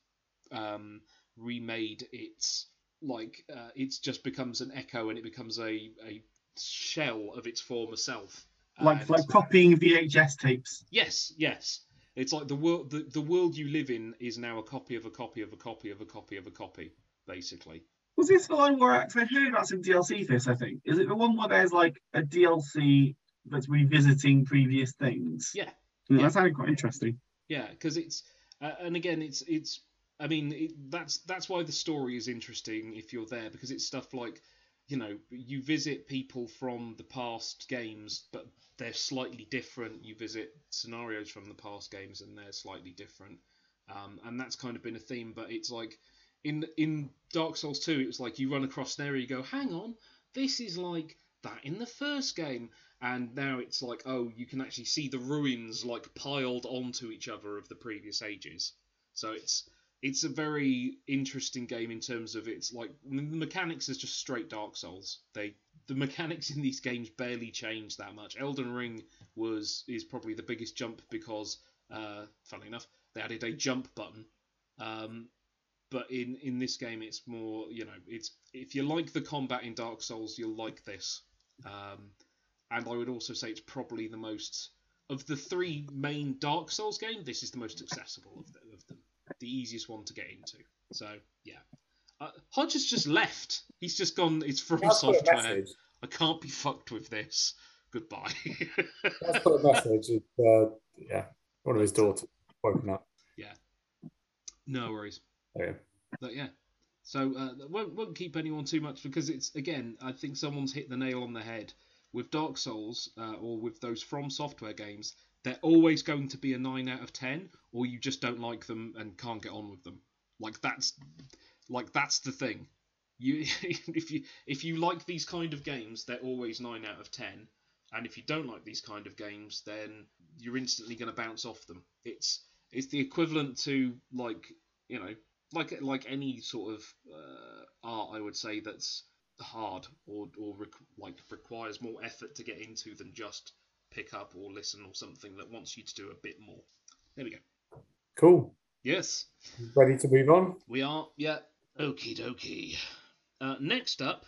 um, remade, it's like uh, it just becomes an echo and it becomes a, a shell of its former self. Like And- like copying VHS tapes. Yes, yes. It's like the world the, the world you live in is now a copy of a copy of a copy of a copy of a copy, basically. Was this the one where I heard about some DLC for this? I think is it the one where there's like a DLC that's revisiting previous things? Yeah. Yeah, Yeah. that sounded quite interesting. Yeah, because it's uh, and again it's it's I mean it, that's that's why the story is interesting if you're there because it's stuff like you know you visit people from the past games but they're slightly different. You visit scenarios from the past games and they're slightly different. Um, and that's kind of been a theme, but it's like in in Dark Souls 2, it was like you run across an area, you go, hang on, this is like that in the first game, and now it's like, oh, you can actually see the ruins like piled onto each other of the previous ages. So it's it's a very interesting game in terms of its like the mechanics is just straight Dark Souls. They the mechanics in these games barely change that much. Elden Ring was is probably the biggest jump because, uh, funnily enough, they added a jump button. Um, but in in this game, it's more you know it's if you like the combat in Dark Souls, you'll like this. Um, and I would also say it's probably the most of the three main Dark Souls games. This is the most accessible of, the, of them, the easiest one to get into. So yeah. Uh, Hodge has just left. He's just gone. It's from That's software. I can't be fucked with this. Goodbye. That's put a message. Uh, yeah, one of his daughters woken up. yeah. No worries. Yeah. But yeah. So uh, won't won't keep anyone too much because it's again I think someone's hit the nail on the head with Dark Souls uh, or with those From Software games. They're always going to be a nine out of ten, or you just don't like them and can't get on with them. Like that's like that's the thing. You if you if you like these kind of games, they're always nine out of ten. And if you don't like these kind of games, then you're instantly going to bounce off them. It's it's the equivalent to like you know like like any sort of uh, art, I would say that's hard or or requ- like requires more effort to get into than just pick up or listen or something that wants you to do a bit more. There we go. Cool. Yes, Ready to move on? we are. Yeah. Okie dokie. Uh, next up,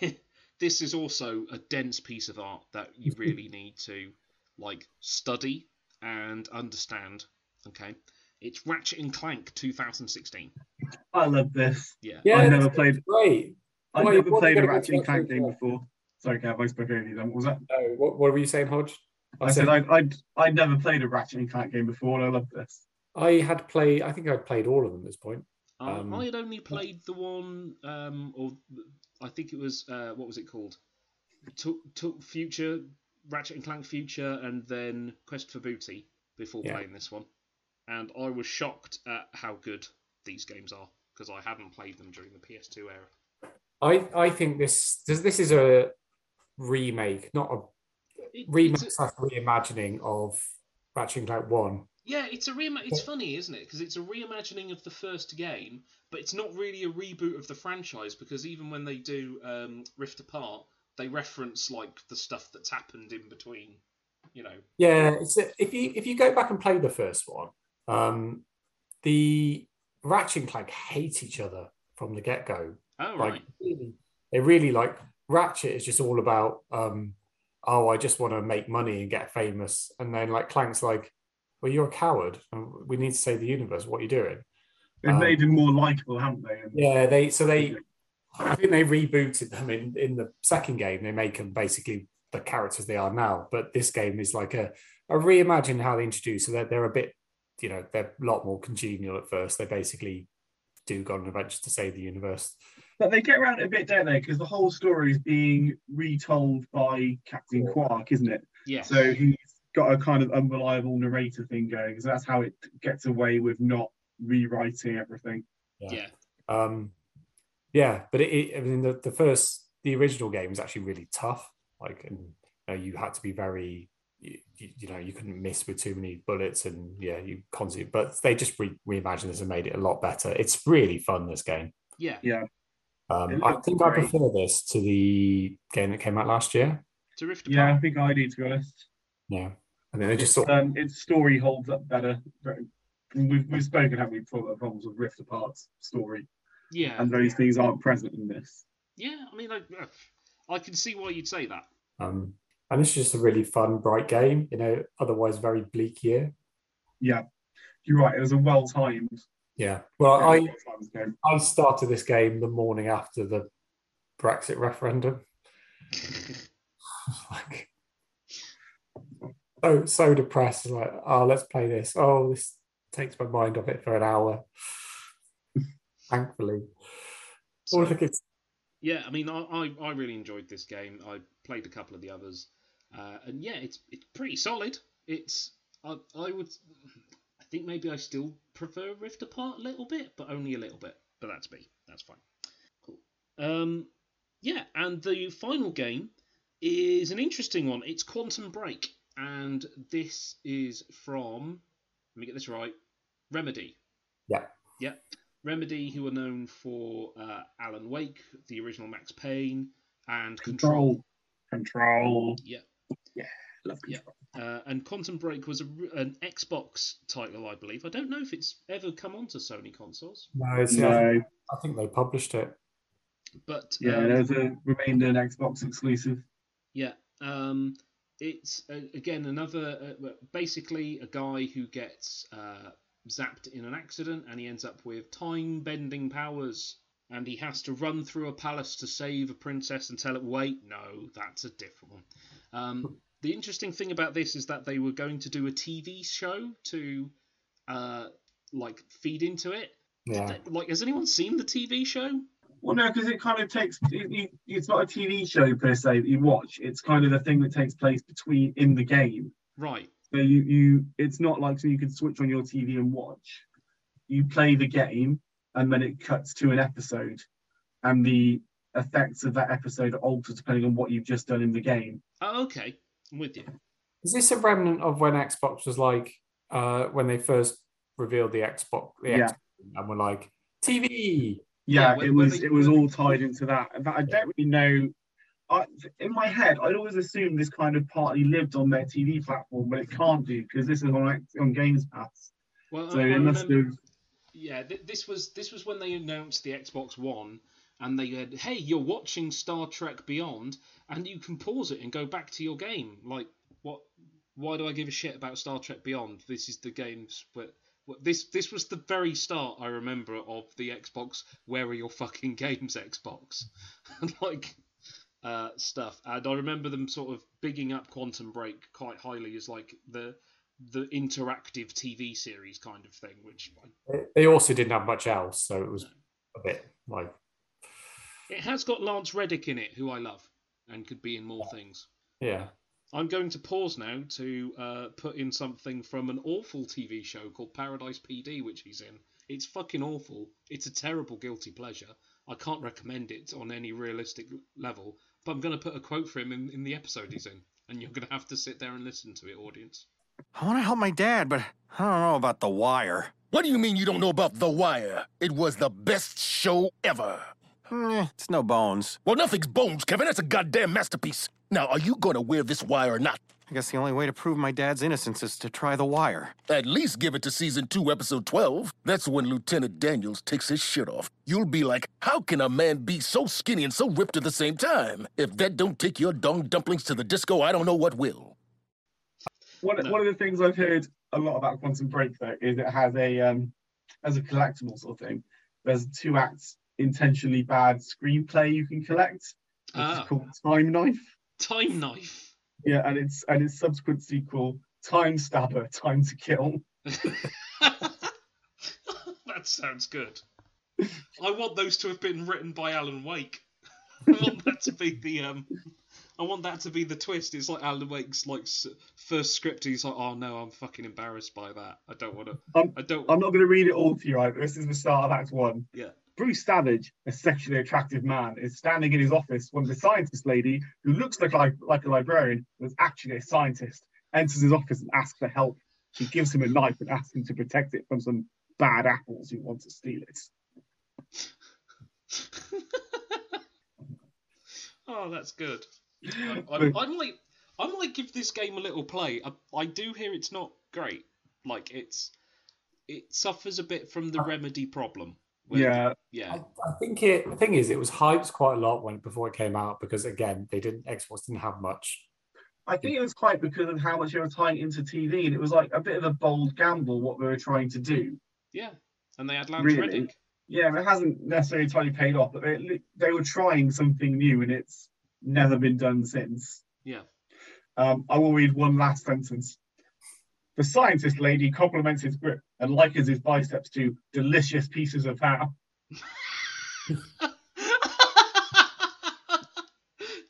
this is also a dense piece of art that you really need to like study and understand. Okay, it's Ratchet and Clank 2016. I love this. Yeah. Yeah, I never played. Great. I've Why- never played a Ratchet and Clank game before. Sorry, Gav, I spoke over you then. What was that? No, what, what were you saying, Hodge? I said I'd, I'd I'd never played a Ratchet and Clank game before, and I love this. I had played. I think I'd played all of them at this point. Uh, Um, I had only played the one, um, or I think it was uh, what was it called? Took took Future, Ratchet and Clank Future, and then Quest for Booty before Yeah. playing this one, and I was shocked at how good these games are because I hadn't played them during the PS2 era. I I think this this, this is a remake, not a It- remake it's a- slash reimagining of Ratchet and Clank One. Yeah, it's a reima- It's funny, isn't it? Because it's a reimagining of the first game, but it's not really a reboot of the franchise. Because even when they do um, Rift Apart, they reference like the stuff that's happened in between. You know. Yeah, it's a, if you if you go back and play the first one, um, the Ratchet and Clank hate each other from the get go. Oh right. they really like Ratchet is just all about um, oh, I just want to make money and get famous, and then like Clank's like, well, you're a coward. and We need to save the universe. What are you doing? They've Um, made him more likable, haven't they? And Yeah, they so they I think they rebooted them in in the second game. They make them basically the characters they are now. But this game is like a a reimagine how they introduce. So they're they're a bit, you know, they're a lot more congenial at first. They basically do go on an adventure to save the universe. But they get around it a bit, don't they? Because the whole story is being retold by Captain Quark, isn't it? Yeah. So he's got a kind of unreliable narrator thing going. So that's how it gets away with not rewriting everything. Yeah. Um, yeah, but it, it, I mean, the, the first, the original game was actually really tough. Like, and you, know, you had to be very, you, you, you know, you couldn't miss with too many bullets, and yeah, you constantly. But they just re, reimagined this and made it a lot better. It's really fun. This game. Yeah. Yeah. Um, I looks think I prefer this to the game that came out last year. To Rift Yeah, I think I do, to be honest. Yeah, I then they just It's, sort. um, its story holds up better. We've, we've spoken, haven't we, before about problems with Rift Apart's story, Yeah. and those things aren't present in this. Yeah. I mean, I, I can see why you'd say that. Um, and it's just a really fun, bright game. You know, otherwise very bleak year. Yeah, you're right. It was a well timed. Yeah. Well, I I started this game the morning after the Brexit referendum. like, so so depressed. Like, oh, let's play this. Oh, this takes my mind off it for an hour. Thankfully. So- look, Yeah, I mean, I, I, I really enjoyed this game. I played a couple of the others, uh, and yeah, it's it's pretty solid. It's I, I would I think maybe I still prefer Rift Apart a little bit, but only a little bit. But that's me. That's fine. Cool. Um, yeah, and the final game is an interesting one. It's Quantum Break, and this is from let me get this right. Remedy. yeah. Yeah. Remedy, who are known for uh, Alan Wake, the original Max Payne, and Control. Control. Control. Yeah. Yeah. Love Yeah. Uh, and Quantum Break was a, an Xbox title, I believe. I don't know if it's ever come onto Sony consoles, No, it's, No. I think they published it. but Yeah, um, there's a remained an Xbox exclusive. Yeah. Um, it's uh, again another uh, basically a guy who gets uh, zapped in an accident and he ends up with time bending powers and he has to run through a palace to save a princess and tell it wait no that's a different one. Um, the interesting thing about this is that they were going to do a TV show to uh, like feed into it. Yeah. Like has anyone seen the TV show? Well, no, because it kind of takes. It, it, it's not a TV show per se that you watch. It's kind of the thing that takes place between in the game. Right. So you, you it's not like so you can switch on your TV and watch. You play the game and then it cuts to an episode, and the effects of that episode are altered depending on what you've just done in the game. Oh, okay. I'm with you. Is this a remnant of when Xbox was like uh, when they first revealed the Xbox, the Yeah. Xbox and were like TV? Yeah, when- it was they- it was all tied into that. But I don't really know. I, in my head, I'd always assumed this kind of partly lived on their TV platform, but it can't do because this is on on Games Pass. Well, So I, I it must remember- have. Yeah, th- this was this was when they announced the Xbox One, and they said, "Hey, you're watching Star Trek Beyond, and you can pause it and go back to your game." Like, what? why do I give a shit about Star Trek Beyond? This is the games where- this this was the very start I remember of the Xbox. Where are your fucking games, Xbox? like uh, stuff, and I remember them sort of bigging up Quantum Break quite highly as like the the interactive TV series kind of thing, which I They- They also didn't have much else, so it was a bit like It has got Lance Reddick in it, who I love, and could be in more things. yeah. I'm going to pause now to uh, put in something from an awful TV show called Paradise PD, which he's in. It's fucking awful. It's a terrible guilty pleasure. I can't recommend it on any realistic level, but I'm going to put a quote for him in, in the episode he's in, and you're going to have to sit there and listen to it, audience. I want to help my dad, but I don't know about The Wire. What do you mean you don't know about The Wire? It was the best show ever. Eh, it's no bones. Well, nothing's bones, Kevin. That's a goddamn masterpiece. Now, are you gonna wear this wire or not? I guess the only way to prove my dad's innocence is to try The Wire. At least give it to season two, episode 12. That's when Lieutenant Daniels takes his shit off. You'll be like, how can a man be so skinny and so ripped at the same time? If that don't take your dong dumplings to the disco, I don't know what will. One, one of the things I've heard a lot about Quantum Break though is it has a um as a collectible sort of thing. There's two acts intentionally bad screenplay you can collect. Which Ah. is called Time Knife. Time Knife. Yeah, and it's and its subsequent sequel, Time Stabber, Time to Kill. that sounds good. I want those to have been written by Alan Wake. I want that to be the um. I want that to be the twist. It's like Alan Wake's like first script. He's like, oh no, I'm fucking embarrassed by that. I don't want to. I'm, I don't. I'm not going to read it all to you, right? This is the start of Act One. Yeah. Bruce Savage, a sexually attractive man, is standing in his office when the scientist lady, who looks like, like, like a librarian, was actually a scientist, enters his office and asks for help. She gives him a knife and asks him to protect it from some bad apples who want to steal it. Oh, that's good. I, I, I might, I might give this game a little play. I, I do hear it's not great. Like it's, it suffers a bit from the uh, remedy problem. Where- Yeah. Yeah. I think it. The thing is, it was hyped quite a lot when before it came out because again, they didn't Xbox didn't have much. I think it was quite because of how much they were tying into TV, and it was like a bit of a bold gamble what they were trying to do. Yeah. And they had Lance Really? Reddick. Yeah, it hasn't necessarily entirely paid off, but they, they were trying something new, and it's never been done since. Yeah. Um, I will read one last sentence. The scientist lady compliments his grip and likens his biceps to delicious pieces of ham.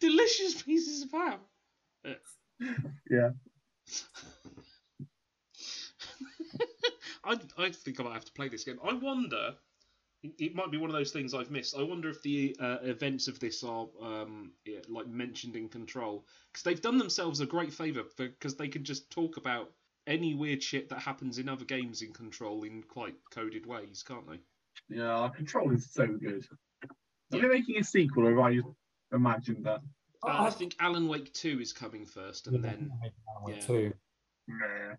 Delicious pieces of ham. Yeah. I, I think I might have to play this game. I wonder. it- might be one of those things I've missed. I wonder if the uh, events of this are um, yeah, like mentioned in Control because they've done themselves a great favor because they can just talk about any weird shit that happens in other games in Control in quite coded ways, can't they? Yeah, Control is so good. Are they making a sequel, or have I imagined that? Uh, I think Alan Wake Two is coming first, and then Alan yeah. Too. Yeah.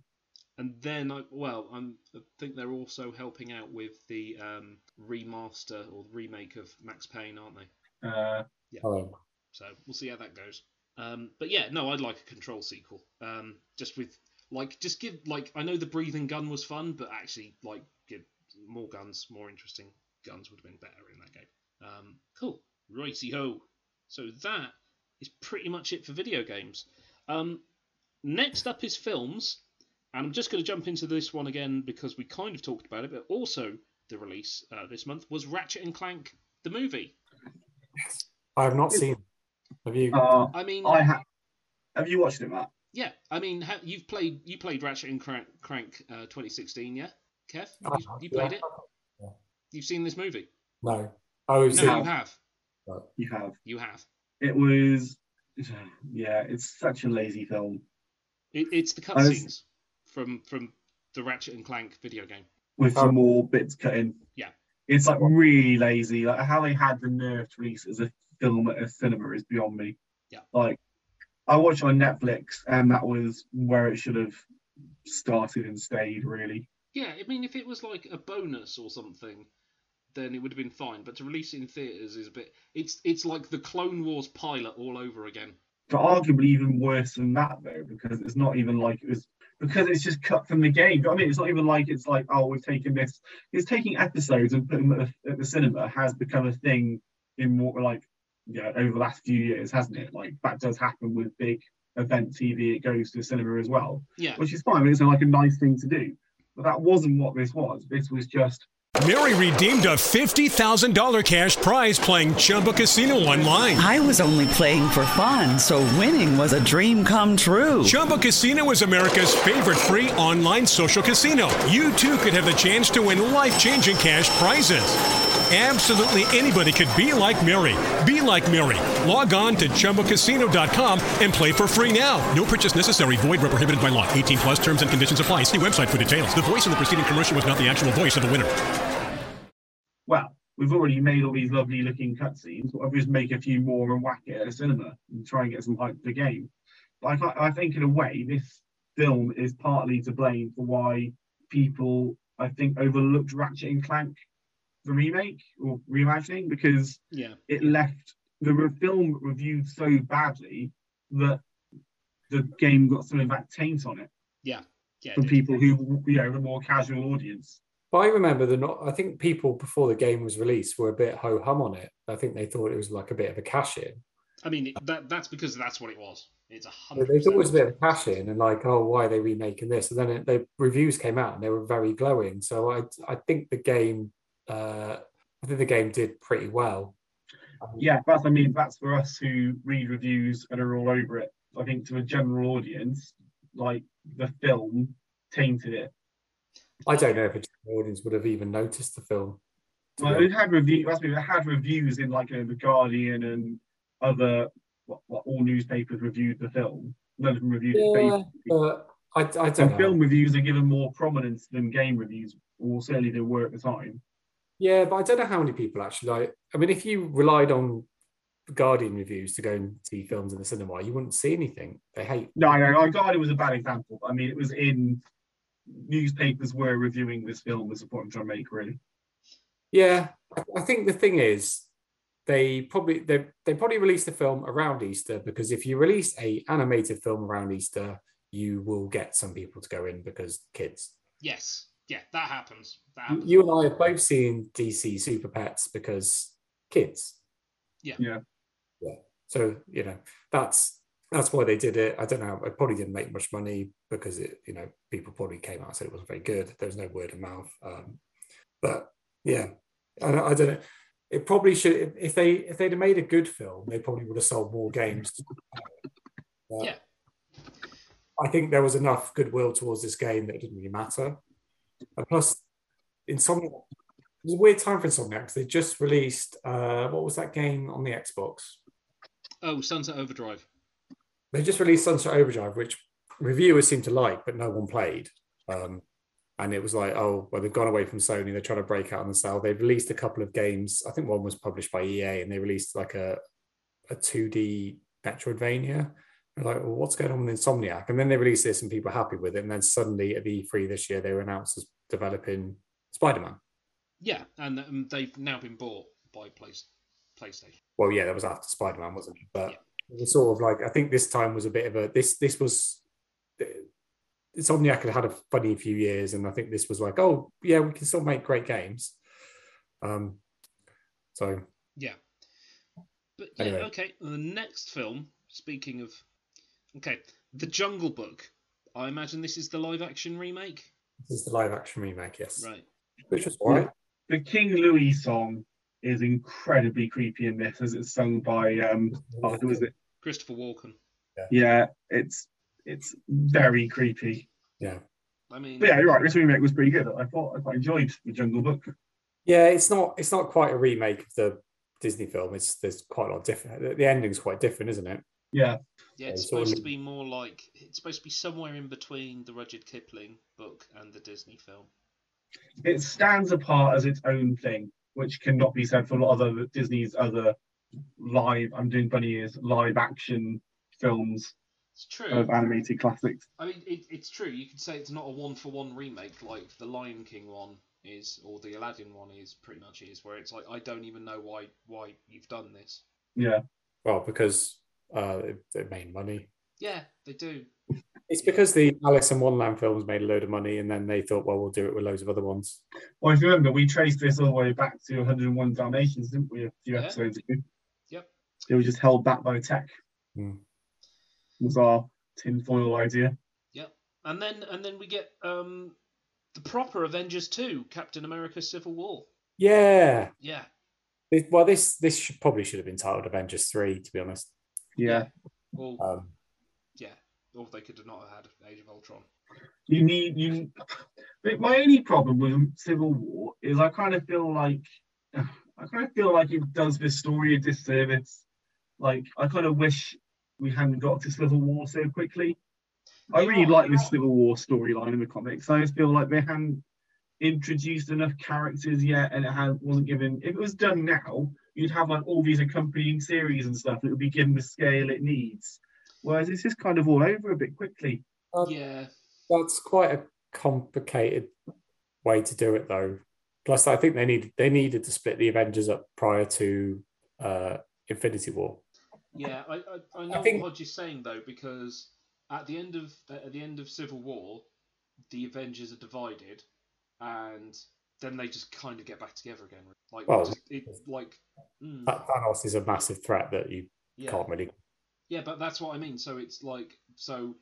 And then, I, well, I'm, I think they're also helping out with the um, remaster or remake of Max Payne, aren't they? Uh, Yeah. Hello. So we'll see how that goes. Um, but yeah, no, I'd like a Control sequel. Um, just with like, just give like I know the breathing gun was fun, but actually like give more guns, more interesting guns would have been better in that game. Um, cool, righty ho. So that is pretty much it for video games. Um, next up is films, and I'm just going to jump into this one again because we kind of talked about it, but also the release uh, this month was Ratchet and Clank the movie. I have not seen. Have you? Uh, I mean, I have. Have you watched it, Matt? Yeah, I mean, ha- you've played you played Ratchet and Crank, Crank uh, 2016, yeah, Kev? You, you played it. You've seen this movie? No. Oh, no, so- you have. You have. You have. It was. Yeah, it's such a lazy film It, it's the I was- cutscenes from from the Ratchet and Clank video game. with some more bits cut in. Yeah. It's like really lazy. Like how they had the nerve to release as a film at a cinema is beyond me. Yeah. Like I watched on Netflix, and that was where it should have started and stayed. Really. Yeah, I mean, if it was like a bonus or something, then it would have been fine. But to release it in theaters is a bit. It's it's like the Clone Wars pilot all over again. but arguably even worse than that though, because it's not even like it was because it's just cut from the game. I mean, it's not even like it's like oh we're taking this. It's taking episodes and putting them at the, at the cinema has become a thing in more like yeah over the last few years, hasn't it? Like that does happen with big event TV. It goes to the cinema as well, Yeah. which is fine. It's like a nice thing to do. But that wasn't what this was. This was just Mary redeemed a $50,000 cash prize playing Chumba Casino online. I was only playing for fun, so winning was a dream come true. Chumba Casino is America's favorite free online social casino. You too could have the chance to win life changing cash prizes. Absolutely anybody could be like Mary. Be like Mary. Log on to ChumbaCasino.com and play for free now. No purchase necessary. Void where prohibited by law. 18 plus terms and conditions apply. See website for details. The voice in the preceding commercial was not the actual voice of the winner. well, we've already made all these lovely looking cutscenes. Why don't we just make a few more and whack it at a cinema and try and get some hype for the game? But I, I think in a way, this film is partly to blame for why people, I think, overlooked Ratchet and Clank, the remake or reimagining, because Yeah. it left the re- film reviewed so badly that the game got some of that taint on it Yeah. Yeah. from people who, you know, the more casual audience. But I remember the not. I think people before the game was released were a bit ho hum on it. I think they thought it was like a bit of a cash in. I mean, that that's because that's what it was. It's a hundred. they thought it was a bit of a cash in, and like, oh, why are they remaking this? And then it, the reviews came out, and they were very glowing. So I, I think the game, uh, I think the game did pretty well. yeah, that's I mean that's for us who read reviews and are all over it. I think to a general audience, like the film tainted it. I don't know if a general audience would have even noticed the film. Well, it had review. It had reviews in like you know, the Guardian and other what, what all newspapers reviewed the film. None of them reviewed it. Yeah, favorably. but I, I don't And know. film reviews are given more prominence than game reviews, or certainly they were at the time. Yeah, but I don't know how many people actually like. I mean, if you relied on Guardian reviews to go and see films in the cinema, you wouldn't see anything. They hate. No, no, no. Guardian was a bad example. I mean, it was in newspapers were reviewing this film. Is the point I'm trying to make, really. Yeah, I, I think the thing is, they probably they they probably released the film around Easter because if you release a animated film around Easter, you will get some people to go in because kids. Yes. Yeah. That happens. That happens. You and I have both seen DC Super Pets because kids. Yeah. Yeah. Yeah. So you know that's that's why they did it. I don't know. It probably didn't make much money because it you know people probably came out and said it wasn't very good. There was no word of mouth. Um, but yeah, I, don't- I don't know. It probably should if- if they if they'd have made a good film, they probably would have sold more games. Yeah. I think there was enough goodwill towards this game that it didn't really matter. And plus, Insomniac, it was a weird time for Insomniac 'cause they just released uh, what was that game on the Xbox? Oh, Sunset Overdrive. They just released Sunset Overdrive, which reviewers seem to like, but no one played. Um, and it was like, oh, well, they've gone away from Sony. They're trying to break out on the sale. They've released a couple of games. I think one was published by EA, and they released like a a 2D Metroidvania. Like, well, what's going on with Insomniac? And then they released this, and people are happy with it. And then suddenly at the E3 this year, they were announced as developing Spider Man. Yeah, and um, they've now been bought by Play- PlayStation. well, yeah, that was after Spider Man, wasn't it? But it was sort of like I think this time was a bit of a this this was Insomniac had had a funny few years, and I think this was like, oh yeah, we can still make great games. Um, so Yeah. But yeah, Anyway. okay. The next film, speaking of. Okay, The Jungle Book. I imagine this is the live action remake? this is the live action remake, yes, Right. which was all right. The King Louis song is incredibly creepy in this, as it's sung by um, oh, who is it? Christopher Walken. Yeah, it's it's very creepy. Yeah. I mean, But yeah, you're right. This remake was pretty good. I thought I quite enjoyed the Jungle Book. Yeah, it's not it's not quite a remake of the Disney film. It's there's quite a lot different. The, the ending's quite different, isn't it? Yeah. Yeah, it's It's sort of supposed to be more like. It's supposed to be somewhere in between the Rudyard Kipling book and the Disney film. It stands apart as its own thing, which cannot be said for a lot of other Disney's other live. I'm doing bunny ears live action films It's true. of animated classics. I mean, it, it's true. You could say it's not a one for one remake like the Lion King one is, or the Aladdin one is. Pretty much is, where it's like I don't even know why why you've done this. Yeah. Well, because Uh, they, they made money. Yeah, they do. It's because the Alice in Wonderland films made a load of money, and then they thought, well, we'll do it with loads of other ones. Well, if you remember, we traced this all the way back to 101 Dalmatians, didn't we? A few Yeah. episodes ago. Yep. It was just held back by tech. Hmm. Was our tinfoil idea. Yep. And then and then we get um the proper Avengers 2, Captain America Civil War. Yeah. Yeah. It- well, this this should, probably should have been titled Avengers Three, to be honest. Yeah. Well, Um, yeah. Or they could have not have had Age of Ultron. You need you. But my only problem with Civil War is I kind of feel like I kind of feel like it does this story a disservice. Like I kind of wish we hadn't got to Civil War so quickly. I really like this Civil War storyline in the comics. I just feel like they hadn't introduced enough characters yet, and it had, wasn't given. If it was done now, you'd have like all these accompanying series and stuff. It would be given the scale it needs. Whereas it's just kind of all over a bit quickly. yeah. That's quite a complicated way to do it, though. Plus, I think they need they needed to split the Avengers up prior to uh, Infinity War. Yeah, I I, I know think- what Hodge is saying though, because at the end of at the end of Civil War, the Avengers are divided, and then they just kind of get back together again. Like Well, just, it, like mm, Thanos is a massive threat that you Yeah. can't really. yeah, but that's what I mean. So it's like so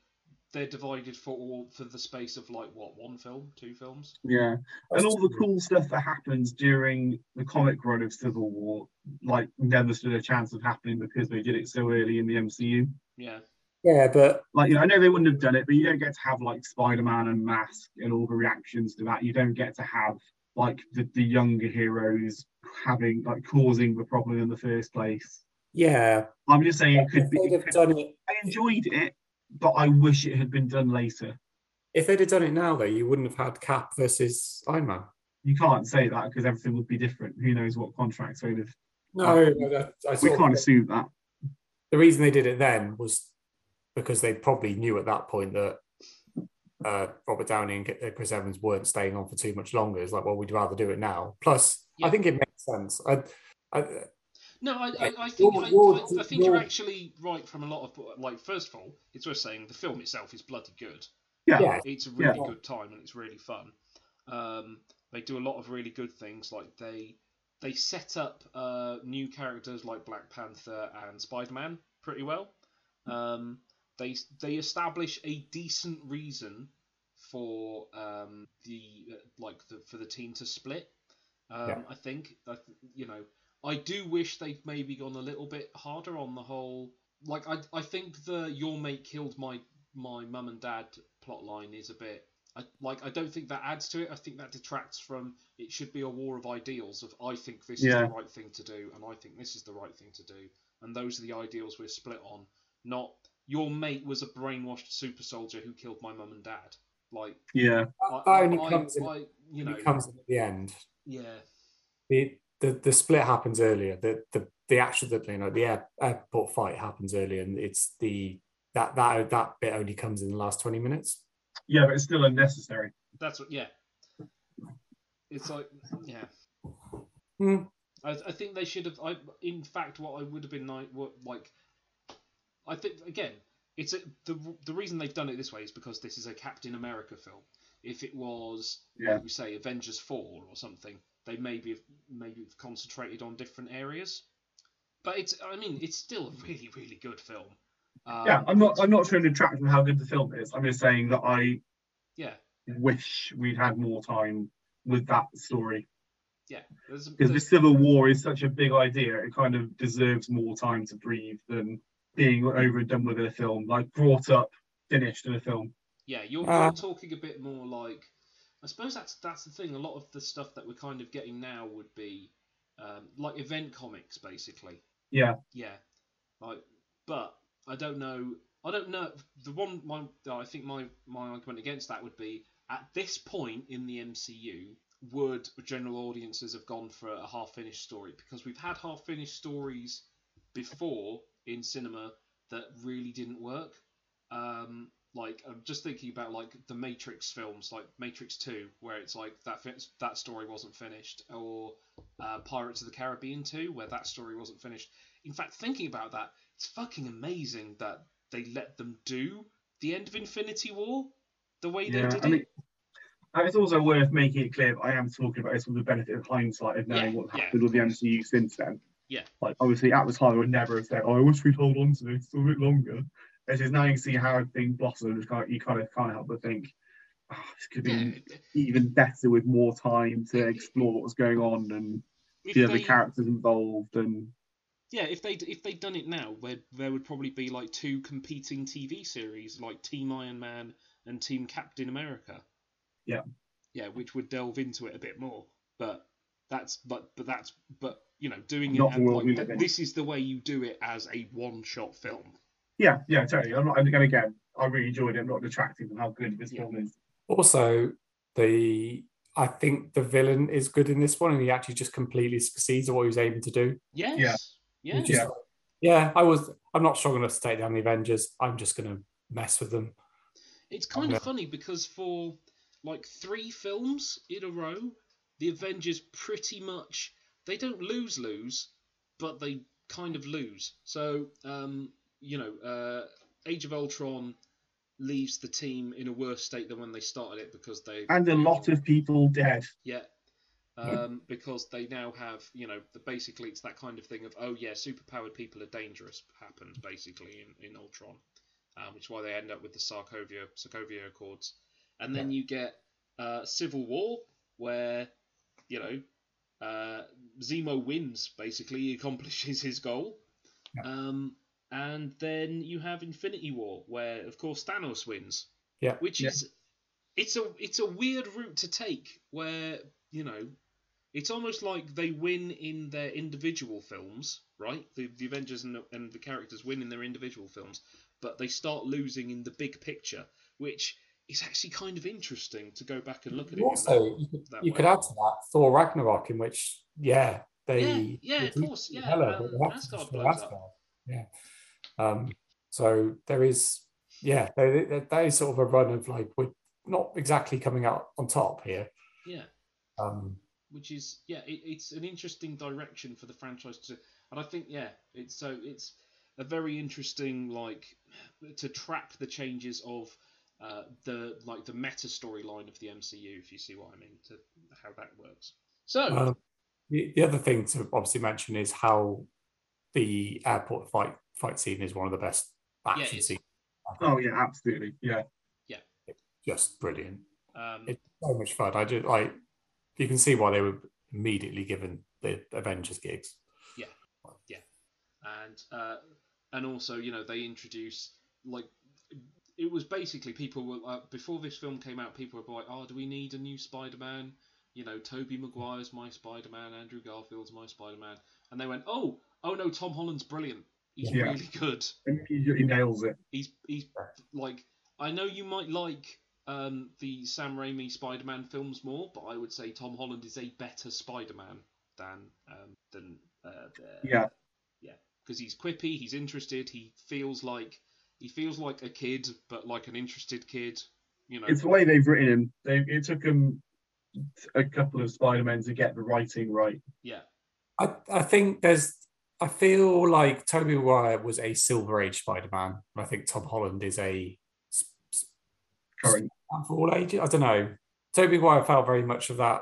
they're divided for all for the space of like what one film, two films. Yeah, and all the cool stuff that happens during the comic run of Civil War, like never stood a chance of happening because they did it so early in the MCU. Yeah. Yeah, but Like, you know, I know they wouldn't have done it, but you don't get to have like Spider-Man and Mask and all the reactions to that. You don't get to have like the, the younger heroes having like causing the problem in the first place. yeah, I'm just saying it could be. it could- it. I enjoyed it, but I wish it had been done later. If they'd have done it now, though, you wouldn't have had Cap versus Iron Man. You can't say that because everything would be different. Who knows what contracts they'd have. No, we can't assume that. the reason they did it then was because they probably knew at that point that uh, Robert Downey and uh, Chris Evans weren't staying on for too much longer. It's like, well, we'd rather do it now. Plus, I think it makes sense. I, I, No, I, I, I think You're- I, you're- I, I think you're you're- actually right from a lot of like. First of all, it's worth saying the film itself is bloody good. Yeah. Yeah. it's a really Yeah. good time and it's really fun. Um, they do a lot of really good things. Like they they set up uh, new characters like Black Panther and Spider Man pretty well. Um, they they establish a decent reason for um, the uh, like the, for the team to split. Um, Yeah. I think you know I do wish they'd maybe gone a little bit harder on the whole. Like I I think the your mate killed my my mum and dad plot line is a bit. I, like I don't think that adds to it. I think that detracts from. It should be a war of ideals. Of I think this is the right thing to do, and I think this is the right thing to do, and those are the ideals we're split on. Not your mate was a brainwashed super soldier who killed my mum and dad. Like Yeah. I, that only I- comes in, I- you know, comes in at the end. yeah, The, the the split happens earlier. The the the actual the, you know the air, airport fight happens earlier, and it's the that that that bit only comes in the last twenty minutes. Yeah, but it's still unnecessary. that's what. Yeah, it's like yeah. Hmm. I, I think they should have. I, in fact, what I would have been like, what, like, I think again, it's a, the the reason they've done it this way is because this is a Captain America film. If it was, Yeah. like we say, Avengers Four or something, they maybe have, maybe have concentrated on different areas. But it's, I mean, it's still a really, really good film. Um, yeah, I'm not. I'm not trying to detract from how good the film is. I'm just saying that I Yeah, wish we'd had more time with that story yeah. Because the Civil War is such a big idea. It kind of deserves more time to breathe than being over and done with in a film, like brought up, finished in a film. Yeah, you're, Uh, you're talking a bit more like. I suppose that's that's the thing. A lot of the stuff that we're kind of getting now would be um, like event comics, basically. Yeah. Yeah, like, but I don't know. I don't know. The one, my, I think my my argument against that would be at this point in the MCU, would general audiences have gone for a half finished story? Because we've had half finished stories before in cinema that really didn't work. Um, like I'm just thinking about like the Matrix films, like Matrix Two, where it's like that that story wasn't finished, or uh, Pirates of the Caribbean Two, where that story wasn't finished. In fact, thinking about that, it's fucking amazing that they let them do the end of Infinity War the way they did it. and it's also worth making it clear that I am talking about this with the benefit of hindsight of knowing Yeah, yeah, happened with the MCU since then. Yeah. Like obviously at the time I would never have said, "Oh, I wish we'd hold on to this a bit longer." It's just now you can see how things blossom. Kind of, you kind of can't help but think, oh, this could be even better with more time to explore what was going on and If the other they- characters involved. And Yeah, if they if they'd done it now, where there would probably be like two competing TV series, like Team Iron Man and Team Captain America. yeah, Yeah, which would delve into it a bit more. But that's but but that's but you know doing Not it the and, world we like live this is the way you do it as a one shot film. yeah, yeah, totally. I'm not. And again, I really enjoyed it. I'm not detracting from how good this film is. Also, the I think the villain is good in this one, and he actually just completely succeeds at what he was aiming to do. Yes. He Yeah. just- yeah. I was. I'm not strong enough to take down the Avengers. I'm just gonna mess with them. It's kind Yeah. of funny because for like three films in a row, the Avengers pretty much they don't lose lose, but they kind of lose. So um, you know, uh, Age of Ultron leaves the team in a worse state than when they started it because they And a lot of people dead. yeah. Um, because they now have, you know, the, basically it's that kind of thing of, oh yeah, superpowered people are dangerous happened basically in, in Ultron, um, which is why they end up with the Sokovia Sokovia Accords, and then you get uh, Civil War where, you know, uh, Zemo wins basically, he accomplishes his goal, um, and then you have Infinity War where of course Thanos wins, Yeah. which Yeah. is it's a it's a weird route to take where you know it's almost like they win in their individual films right the, the avengers and the, and the characters win in their individual films but they start losing in the big picture which is actually kind of interesting to go back and look at it Also, that- you could, you could add to that Thor Ragnarok, in which yeah they Yeah, yeah, of course, yeah, Hela, um, Asgard up. Asgard. Yeah. Um. So there is yeah there, there, that is sort of a run of like we're not exactly coming out on top here. yeah Um. which is yeah it, it's an interesting direction for the franchise to and i think yeah it's so it's a very interesting like to track the changes of uh, the like the meta storyline of the mcu if you see what i mean to how that works so Um, the, the other thing to obviously mention is how the airport fight fight scene is one of the best Yeah, action it's- scenes. Oh yeah, absolutely. Yeah. yeah Just brilliant. um It's so much fun. I just like you can see why they were immediately given the Avengers gigs. yeah yeah and uh and also you know they introduce like it was basically people were uh, before this film came out people were like oh do we need a new spider-man you know tobey maguire's my spider-man andrew garfield's my spider-man and they went oh oh no tom holland's brilliant he's Yeah. really good he, he nails it. he's he's like I know you might like um, the Sam Raimi Spider-Man films more, but I would say Tom Holland is a better Spider-Man than um, than uh, the- Yeah. yeah because he's quippy, he's interested, he feels like he feels like a kid, but like an interested kid. You know, It's the way they've written him. They it took them a couple of Spider-Men to get the writing right. yeah, I, I think there's I feel like Tobey Maguire was a Silver Age Spider-Man. and I think Tom Holland is a Current. Spider-Man for all ages. I don't know. Tobey Maguire felt very much of that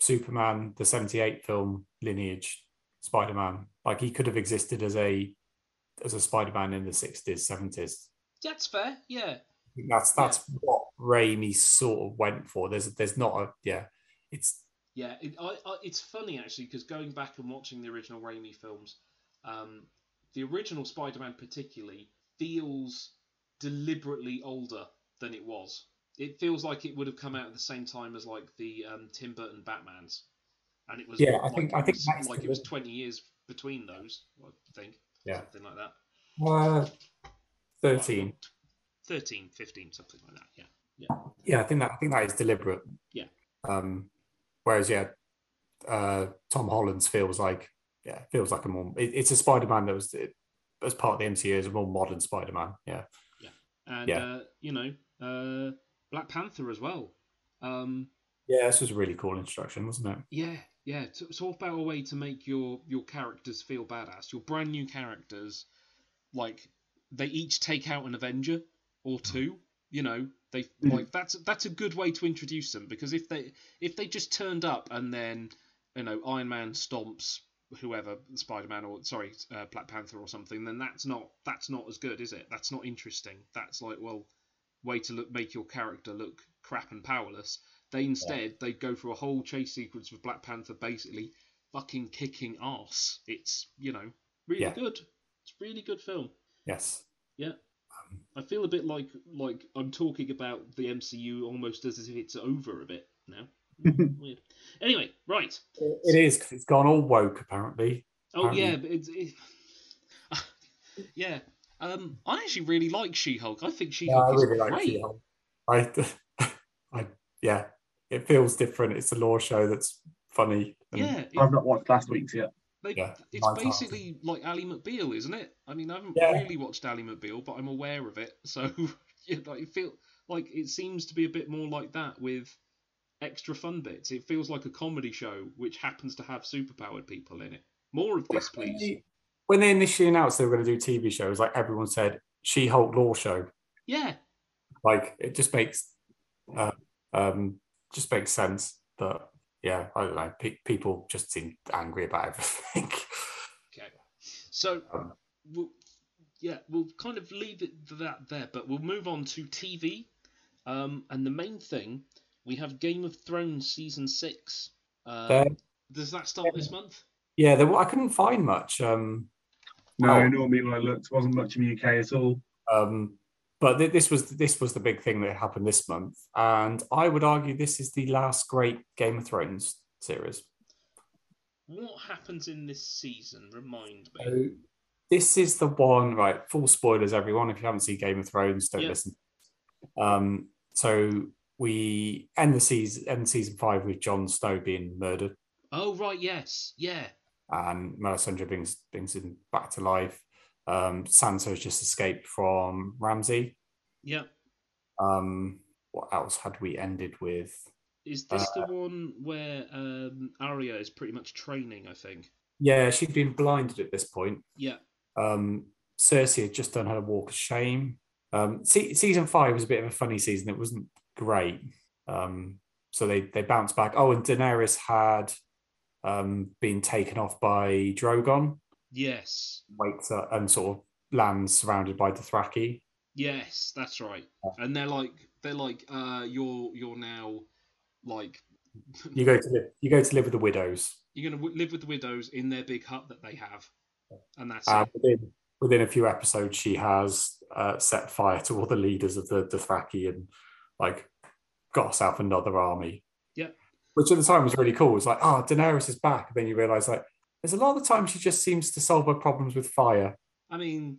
Superman, the 78 film lineage Spider-Man. Like he could have existed as a as a Spider-Man in the 60s, 70s. that's fair. Yeah, I That's that's what Raimi sort of went for. There's there's not a yeah. It's Yeah, it, I, I, it's funny actually because going back and watching the original Raimi films, um, the original Spider-Man particularly feels deliberately older than it was. It feels like it would have come out at the same time as like the um, Tim Burton Batman's, and it was Yeah, I like, think- I think was, like the- it was twenty years between those. I think. Yeah. something like that. uh, 13. 13, 15, something like that. Yeah, yeah, Yeah, I think that I think that is deliberate. yeah. Um, whereas yeah, uh, Tom Holland's feels like yeah feels like a more it, it's a Spider-Man that was as part of the MCU is a more modern Spider-Man. Yeah, And Yeah. uh, you know, uh, Black Panther as well. Um, yeah, this was a really cool introduction, wasn't it? Yeah, yeah. It's all about a way to make your your characters feel badass. Your brand new characters, like they each take out an Avenger or two. You know, they Mm. like that's that's a good way to introduce them because if they if they just turned up and then you know Iron Man stomps whoever Spider Man or sorry uh, Black Panther or something, then that's not that's not as good, is it? That's not interesting. That's like well, way to look make your character look crap and powerless. They instead they go through a whole chase sequence with Black Panther basically fucking kicking ass. It's you know really Yeah. good. It's a really good film. Yes. Yeah. I feel a bit like like I'm talking about the MCU almost as if it's over a bit now. Weird. Anyway, right. It is 'cause it's gone all woke apparently. Oh Apparently- yeah, but it's it... yeah. Um, I actually really like She-Hulk. I think Yeah, I She-Hulk is really like great. She-Hulk. I, I, yeah, it feels different. It's a law show that's funny. and- Yeah, it- I've not watched last week's yet. They, Yeah, it's light-hearted. basically like Ally McBeal, isn't it? I mean, I haven't Yeah. really watched Ally McBeal, but I'm aware of it. So yeah, like, it feel like it seems to be a bit more like that with extra fun bits. It feels like a comedy show which happens to have superpowered people in it. More of this, please. When they initially announced they were going to do TV shows, like everyone said, She-Hulk law show. Yeah, Like it just makes, uh, um, just makes sense. But yeah, I don't know. Pe- people just seem angry about everything. Okay. So, Um, we'll, yeah, we'll kind of leave it that there, but we'll move on to TV. Um, and the main thing, we have Game of Thrones season six. Uh, There- does that start this month? yeah, there, I couldn't find much. Um, No, Oh. normally when I looked, wasn't much in the UK at all. Um, but th- this was this was the big thing that happened this month, and I would argue this is the last great Game of Thrones series. What happens in this season? Remind me. So this is the one, right? Full spoilers, everyone. If you haven't seen Game of Thrones, don't Yeah. listen. Um, so we end the season, end season five with Jon Snow being murdered, Oh right, yes, yeah, and Melisandre brings brings him back to life. Um, Sansa's just escaped from Ramsay. yeah. Um, what else had we ended with? Is this Uh, the one where um, Arya is pretty much training? I think. Yeah, she'd been blinded at this point. Yeah, Um, Cersei had just done her walk of shame. Um, se- season five was a bit of a funny season. It wasn't great. Um, so they they bounced back. Oh, and Daenerys had um, been taken off by Drogon, yes, wakes up and sort of lands surrounded by Dothraki. yes. That's right. And they're like, they're like, uh, you're you're now like You go to live, you go to live with the widows. you're gonna w- live with the widows in their big hut that they have, and that's it. within, within a few episodes, she has uh, set fire to all the leaders of the Dothraki and like got herself another army. Yeah. Which at the time was really cool. It's like, oh, Daenerys is back. And then you realise like there's a lot of the time she just seems to solve her problems with fire. I mean,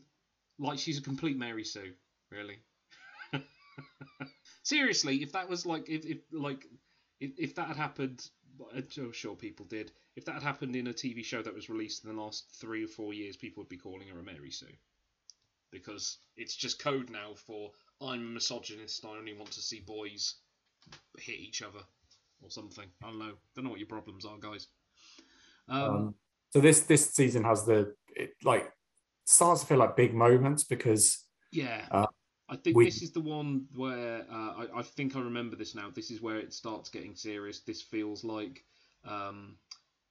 like she's a complete Mary Sue, really. Seriously, if that was like, if, if like, if, if that had happened, I'm sure people did. If that had happened in a TV show that was released in the last three or four years, people would be calling her a Mary Sue, because it's just code now for I'm a misogynist. I only want to see boys hit each other or something. I don't know. Don't know what your problems are, guys. Um, Um, so this this season has the it, like starts to feel like big moments because Yeah. uh, I think we- this is the one where uh, I, I think I remember this now. This is where it starts getting serious. This feels like, um,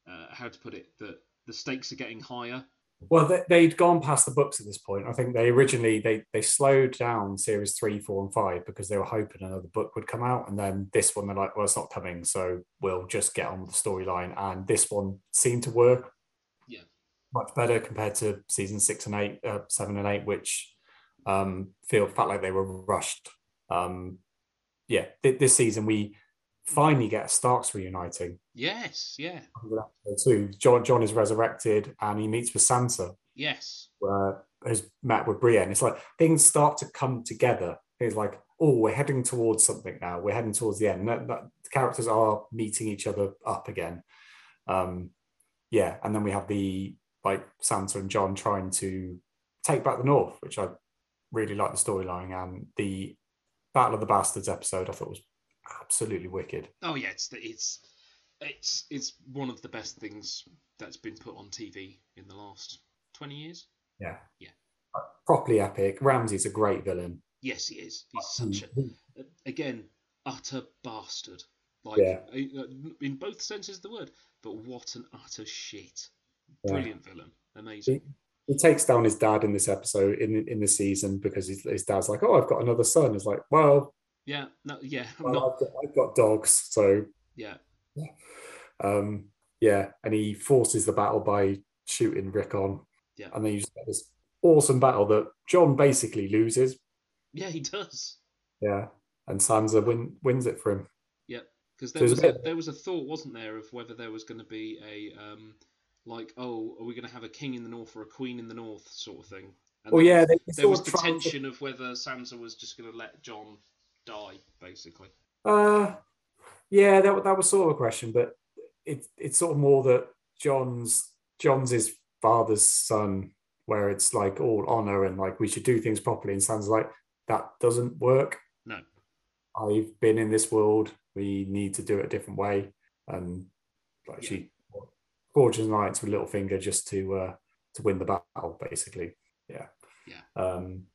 uh, how to put it, that the stakes are getting higher. Well, they, they'd gone past the books at this point. I think they originally they they slowed down series three, four, and five because they were hoping another book would come out, and then this one they're like, well, it's not coming, so we'll just get on with the storyline. And this one seemed to work. Much better compared to season six and eight, uh, seven and eight, which um, feel felt like they were rushed. Um, yeah, th- this season we finally get Starks reuniting. Yes, yeah, So Jon Jon is resurrected and he meets with Sansa yes, where has met with Brienne. It's like things start to come together. It's like, oh, we're heading towards something now. We're heading towards the end. That- that- the characters are meeting each other up again. Um, yeah, and then we have the like Sansa and Jon trying to take back the North, which I really like the storyline and the Battle of the Bastards episode. I thought was absolutely wicked. Oh yeah, it's the, it's it's it's one of the best things that's been put on TV in the last twenty years. Yeah. Yeah. properly epic. Ramsay's a great villain. Yes, he is. He's such a again utter bastard. Like Yeah. uh, in both senses of the word. But what an utter shit. Yeah. Brilliant villain. Amazing. He, he takes down his dad in this episode in in the season because his, his dad's like, "Oh, I've got another son." It's like, well, Yeah. No. Yeah. Well, not. I've, got, I've got dogs, so Yeah. um, yeah. And he forces the battle by shooting Rickon, Yeah. and then you just get this awesome battle that Jon basically loses. Yeah. He does. Yeah, and Sansa win, wins it for him. Yeah. Because there it's was a a, bit- there was a thought, wasn't there, of whether there was going to be a um like oh are we going to have a king in the north or a queen in the north sort of thing. And Well, yeah, there was the tried to- tension of whether Sansa was just going to let Jon die, basically. Uh, yeah, that that was sort of a question, but it it's sort of more that Jon's Jon's his father's son, where it's like all honor and like we should do things properly, and Sansa's like that doesn't work. No. I've been in this world. We need to do it a different way, and like she forges an alliance with Littlefinger just to uh to win the battle, basically. Yeah. Yeah. Um,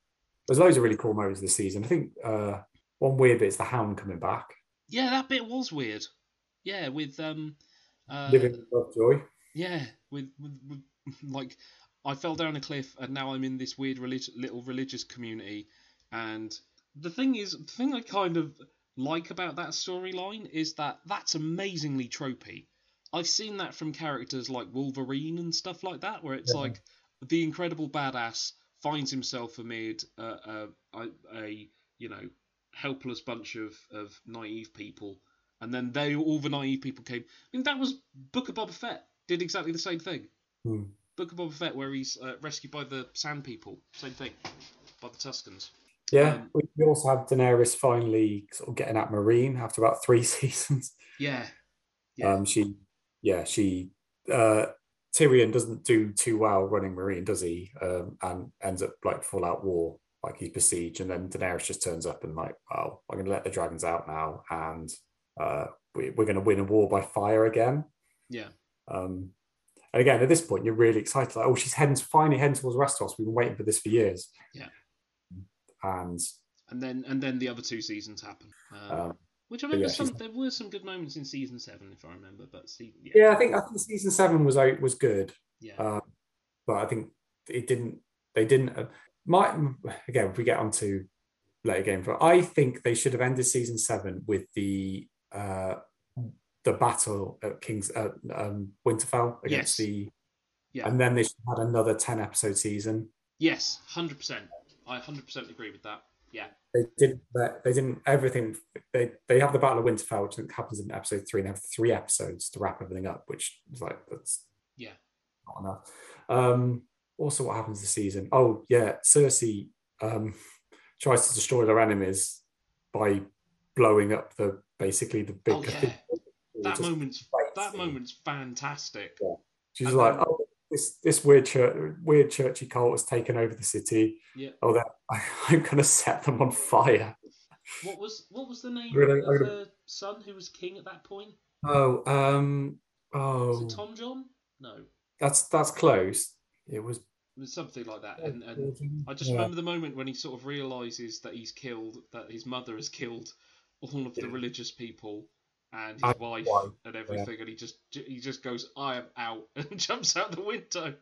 there's loads of really cool moments this season. I think uh one weird bit is the Hound coming back. Yeah, that bit was weird. Yeah, with um, uh, Living with Lovejoy. yeah, with, with, with like I fell down a cliff and now I'm in this weird relig- little religious community. And the thing is, the thing I kind of like about that storyline is that that's amazingly tropey. I've seen that from characters like Wolverine and stuff like that, where it's Yeah. like the incredible badass finds himself amid a, a, you know helpless bunch of, of naive people, and then they all the naive people came. I mean, that was Book of Boba Fett did exactly the same thing. Hmm. Book of Boba Fett, where he's uh, rescued by the Sand People, same thing, by the Tuskens. Yeah, Um, we also had Daenerys finally sort of getting at Meereen after about three seasons. Yeah, Um, she, yeah, she, uh, Tyrion doesn't do too well running Meereen, does he? Um, and ends up like full out war, like he's besieged, and then Daenerys just turns up and like, well, I'm going to let the dragons out now, and uh, we, we're going to win a war by fire again. yeah, Um, and again, at this point, you're really excited. Like, oh, she's heading finally heading towards Westeros. We've been waiting for this for years. Yeah. And and then and then the other two seasons happen. Um, um, which I remember yeah, some there were some good moments in season seven, if I remember. But see, yeah, yeah, I think I think season seven was out was good. Yeah. Um, but I think it didn't. They didn't. Uh, might again if we get onto later game, but I think they should have ended season seven with the uh the battle at King's uh, um, Winterfell against Yes. the, Yeah. and then they should have had another ten episode season. yes, hundred percent. I hundred percent agree with that. Yeah, they didn't they didn't everything they they have the battle of winterfell which happens in episode three and they have three episodes to wrap everything up which is like that's yeah, not enough. Um also what happens this season? Oh yeah cersei um tries to destroy their enemies by blowing up the basically the big Oh, yeah. that moment's that moment's fantastic. she's And like then- oh this this weird church weird churchy cult has taken over the city Yeah. oh that i'm gonna set them on fire What was what was the name Really, of gonna- the son who was king at that point? Oh, um, Was oh, it Tom John? No, that's that's close. It was something like that. And, and I just Yeah. remember the moment when he sort of realizes that he's killed, that his mother has killed all of the religious people and his wife and everything, and he just he just goes, "I am out," and jumps out the window.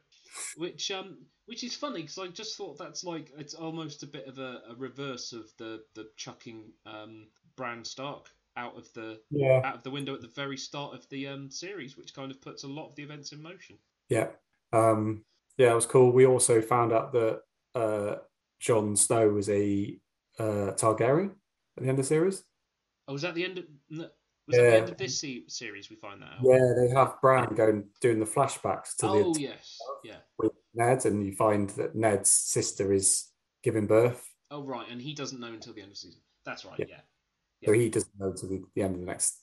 Which um which is funny because I just thought that's like it's almost a bit of a, a reverse of the the chucking um Bran Stark out of the Yeah. out of the window at the very start of the um series, which kind of puts a lot of the events in motion. yeah, um, yeah, it was cool. We also found out that uh, Jon Snow was a uh, Targaryen at the end of the series. Oh, was that the end of was that the end of this se- series? We find that out. Yeah, they have Bran going doing the flashbacks to Oh the yes, yeah. with Ned, and you find that Ned's sister is giving birth. Oh right, and he doesn't know until the end of season. That's right. Yeah. Yeah. So he doesn't know to the, the end of the next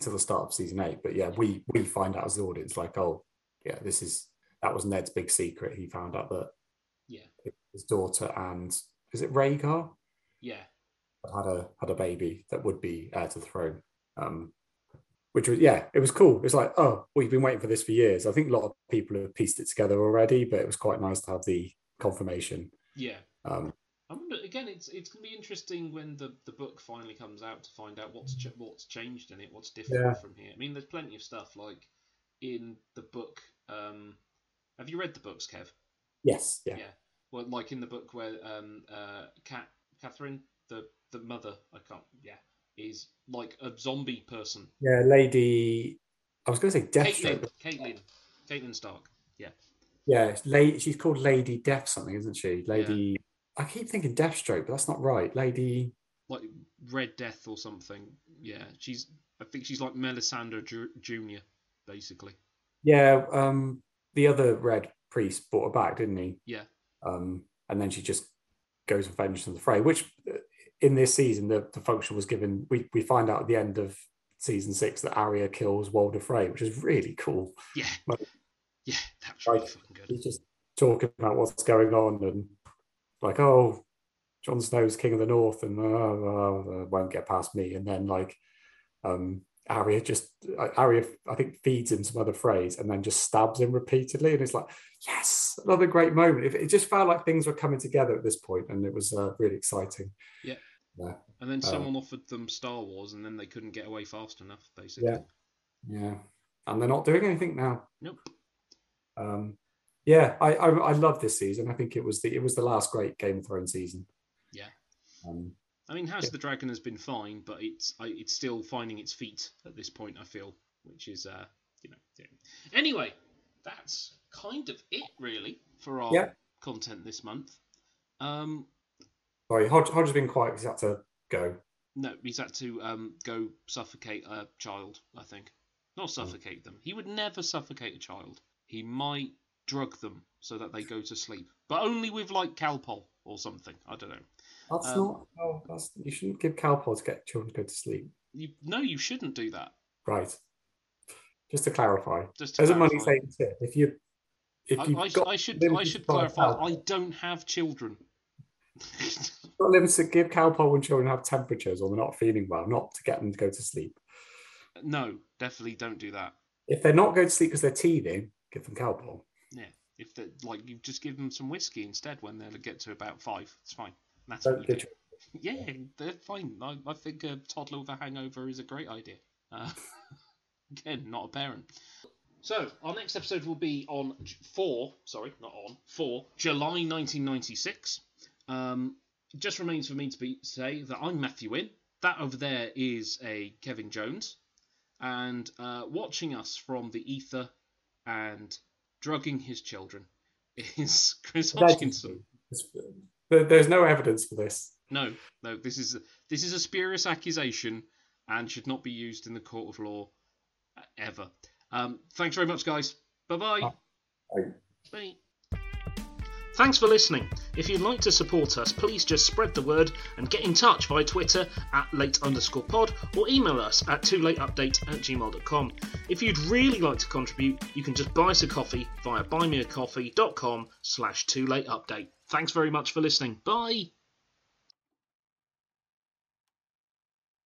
till the start of season eight. But yeah, we we find out as the audience like, oh yeah, this is that was Ned's big secret. He found out that Yeah. his daughter and is it Rhaegar Yeah. had a had a baby that would be heir to the throne. Um, which was yeah, it was cool. It's like oh, we've been waiting for this for years. I think a lot of people have pieced it together already, but it was quite nice to have the confirmation. Yeah. Um, I wonder again. It's it's gonna be interesting when the, the book finally comes out to find out what's ch- what's changed in it, what's different Yeah. from here. I mean, there's plenty of stuff like in the book. Um, have you read the books, Kev? yes, yeah. Yeah. Well, like in the book where um uh Cat Catherine the the mother I can't yeah is like a zombie person. Yeah, Lady. I was going to say Deathstroke. Catelyn, Catelyn Stark. Yeah. Yeah, it's lady, she's called Lady Death something, isn't she? Lady. I keep thinking Deathstroke, but that's not right. Lady. like Red Death or something. Yeah, she's. I think she's like Melisandre Ju- Junior, basically. Yeah, um, the other Red priest brought her back, didn't he? Yeah, Um, and then she just goes and vengeance on the Frey, which in this season the, the function was given. We we find out at the end of season six that Arya kills Walder Frey, which is really cool. yeah, Like, yeah. That's like, really fucking good. he's just talking about what's going on and like, oh, Jon Snow's king of the north and uh, uh, uh, won't get past me. And then like, um, Arya just uh, Arya, I think, feeds him some other phrase and then just stabs him repeatedly. And it's like, yes, another great moment. It, it just felt like things were coming together at this point, and it was uh, really exciting. Yeah. Yeah. And then Um, someone offered them Star Wars, and then they couldn't get away fast enough, basically. Yeah. Yeah. And they're not doing anything now. Nope. Um, yeah, I, I I love this season. I think it was the it was the last great Game of Thrones season. Yeah. Um, I mean, House Yeah. of the Dragon has been fine, but it's I, it's still finding its feet at this point. I feel, which is uh, you know. yeah. Anyway, that's kind of it really for our Yeah. content this month. Um, sorry, Hodge, Hodge has been quiet because he had to go. no, he's had to um go suffocate a child. I think not suffocate them. He would never suffocate a child. He might drug them so that they go to sleep, but only with like Calpol or something. I don't know. That's Um, not. Oh, that's, you shouldn't give to get children to go to sleep. You no, you shouldn't do that. Right. Just to clarify, Just to as a money saving tip, if you if I, you've I, got I should I should clarify. Calpol- I don't have children. got limited, give Calpol when children have temperatures or they're not feeling well, not to get them to go to sleep. No, definitely don't do that. If they're not going to sleep because they're teething, give them Calpol. Yeah, if they like, you just give them some whiskey instead when they get to about five. It's fine. That's Don't what you give do. Yeah, they're fine. I, I think a toddler with a hangover is a great idea. Uh, again, not a parent. So our next episode will be on for sorry, not on for July 1996. Um, it just remains for me to be say that I'm Matthew In. That over there is a Kevin Jones, and uh, watching us from the ether and drugging his children is Chris Hodgkinson. It's- there- There's no evidence for this. No, no, this is this is a spurious accusation and should not be used in the court of law ever. Um, thanks very much, guys. Bye-bye. Bye. Thanks for listening. If you'd like to support us, please just spread the word and get in touch via Twitter at late underscore pod or email us at toolateupdate at gmail.com. If you'd really like to contribute, you can just buy us a coffee via buymeacoffee.com slash toolateupdate. Thanks very much for listening. Bye.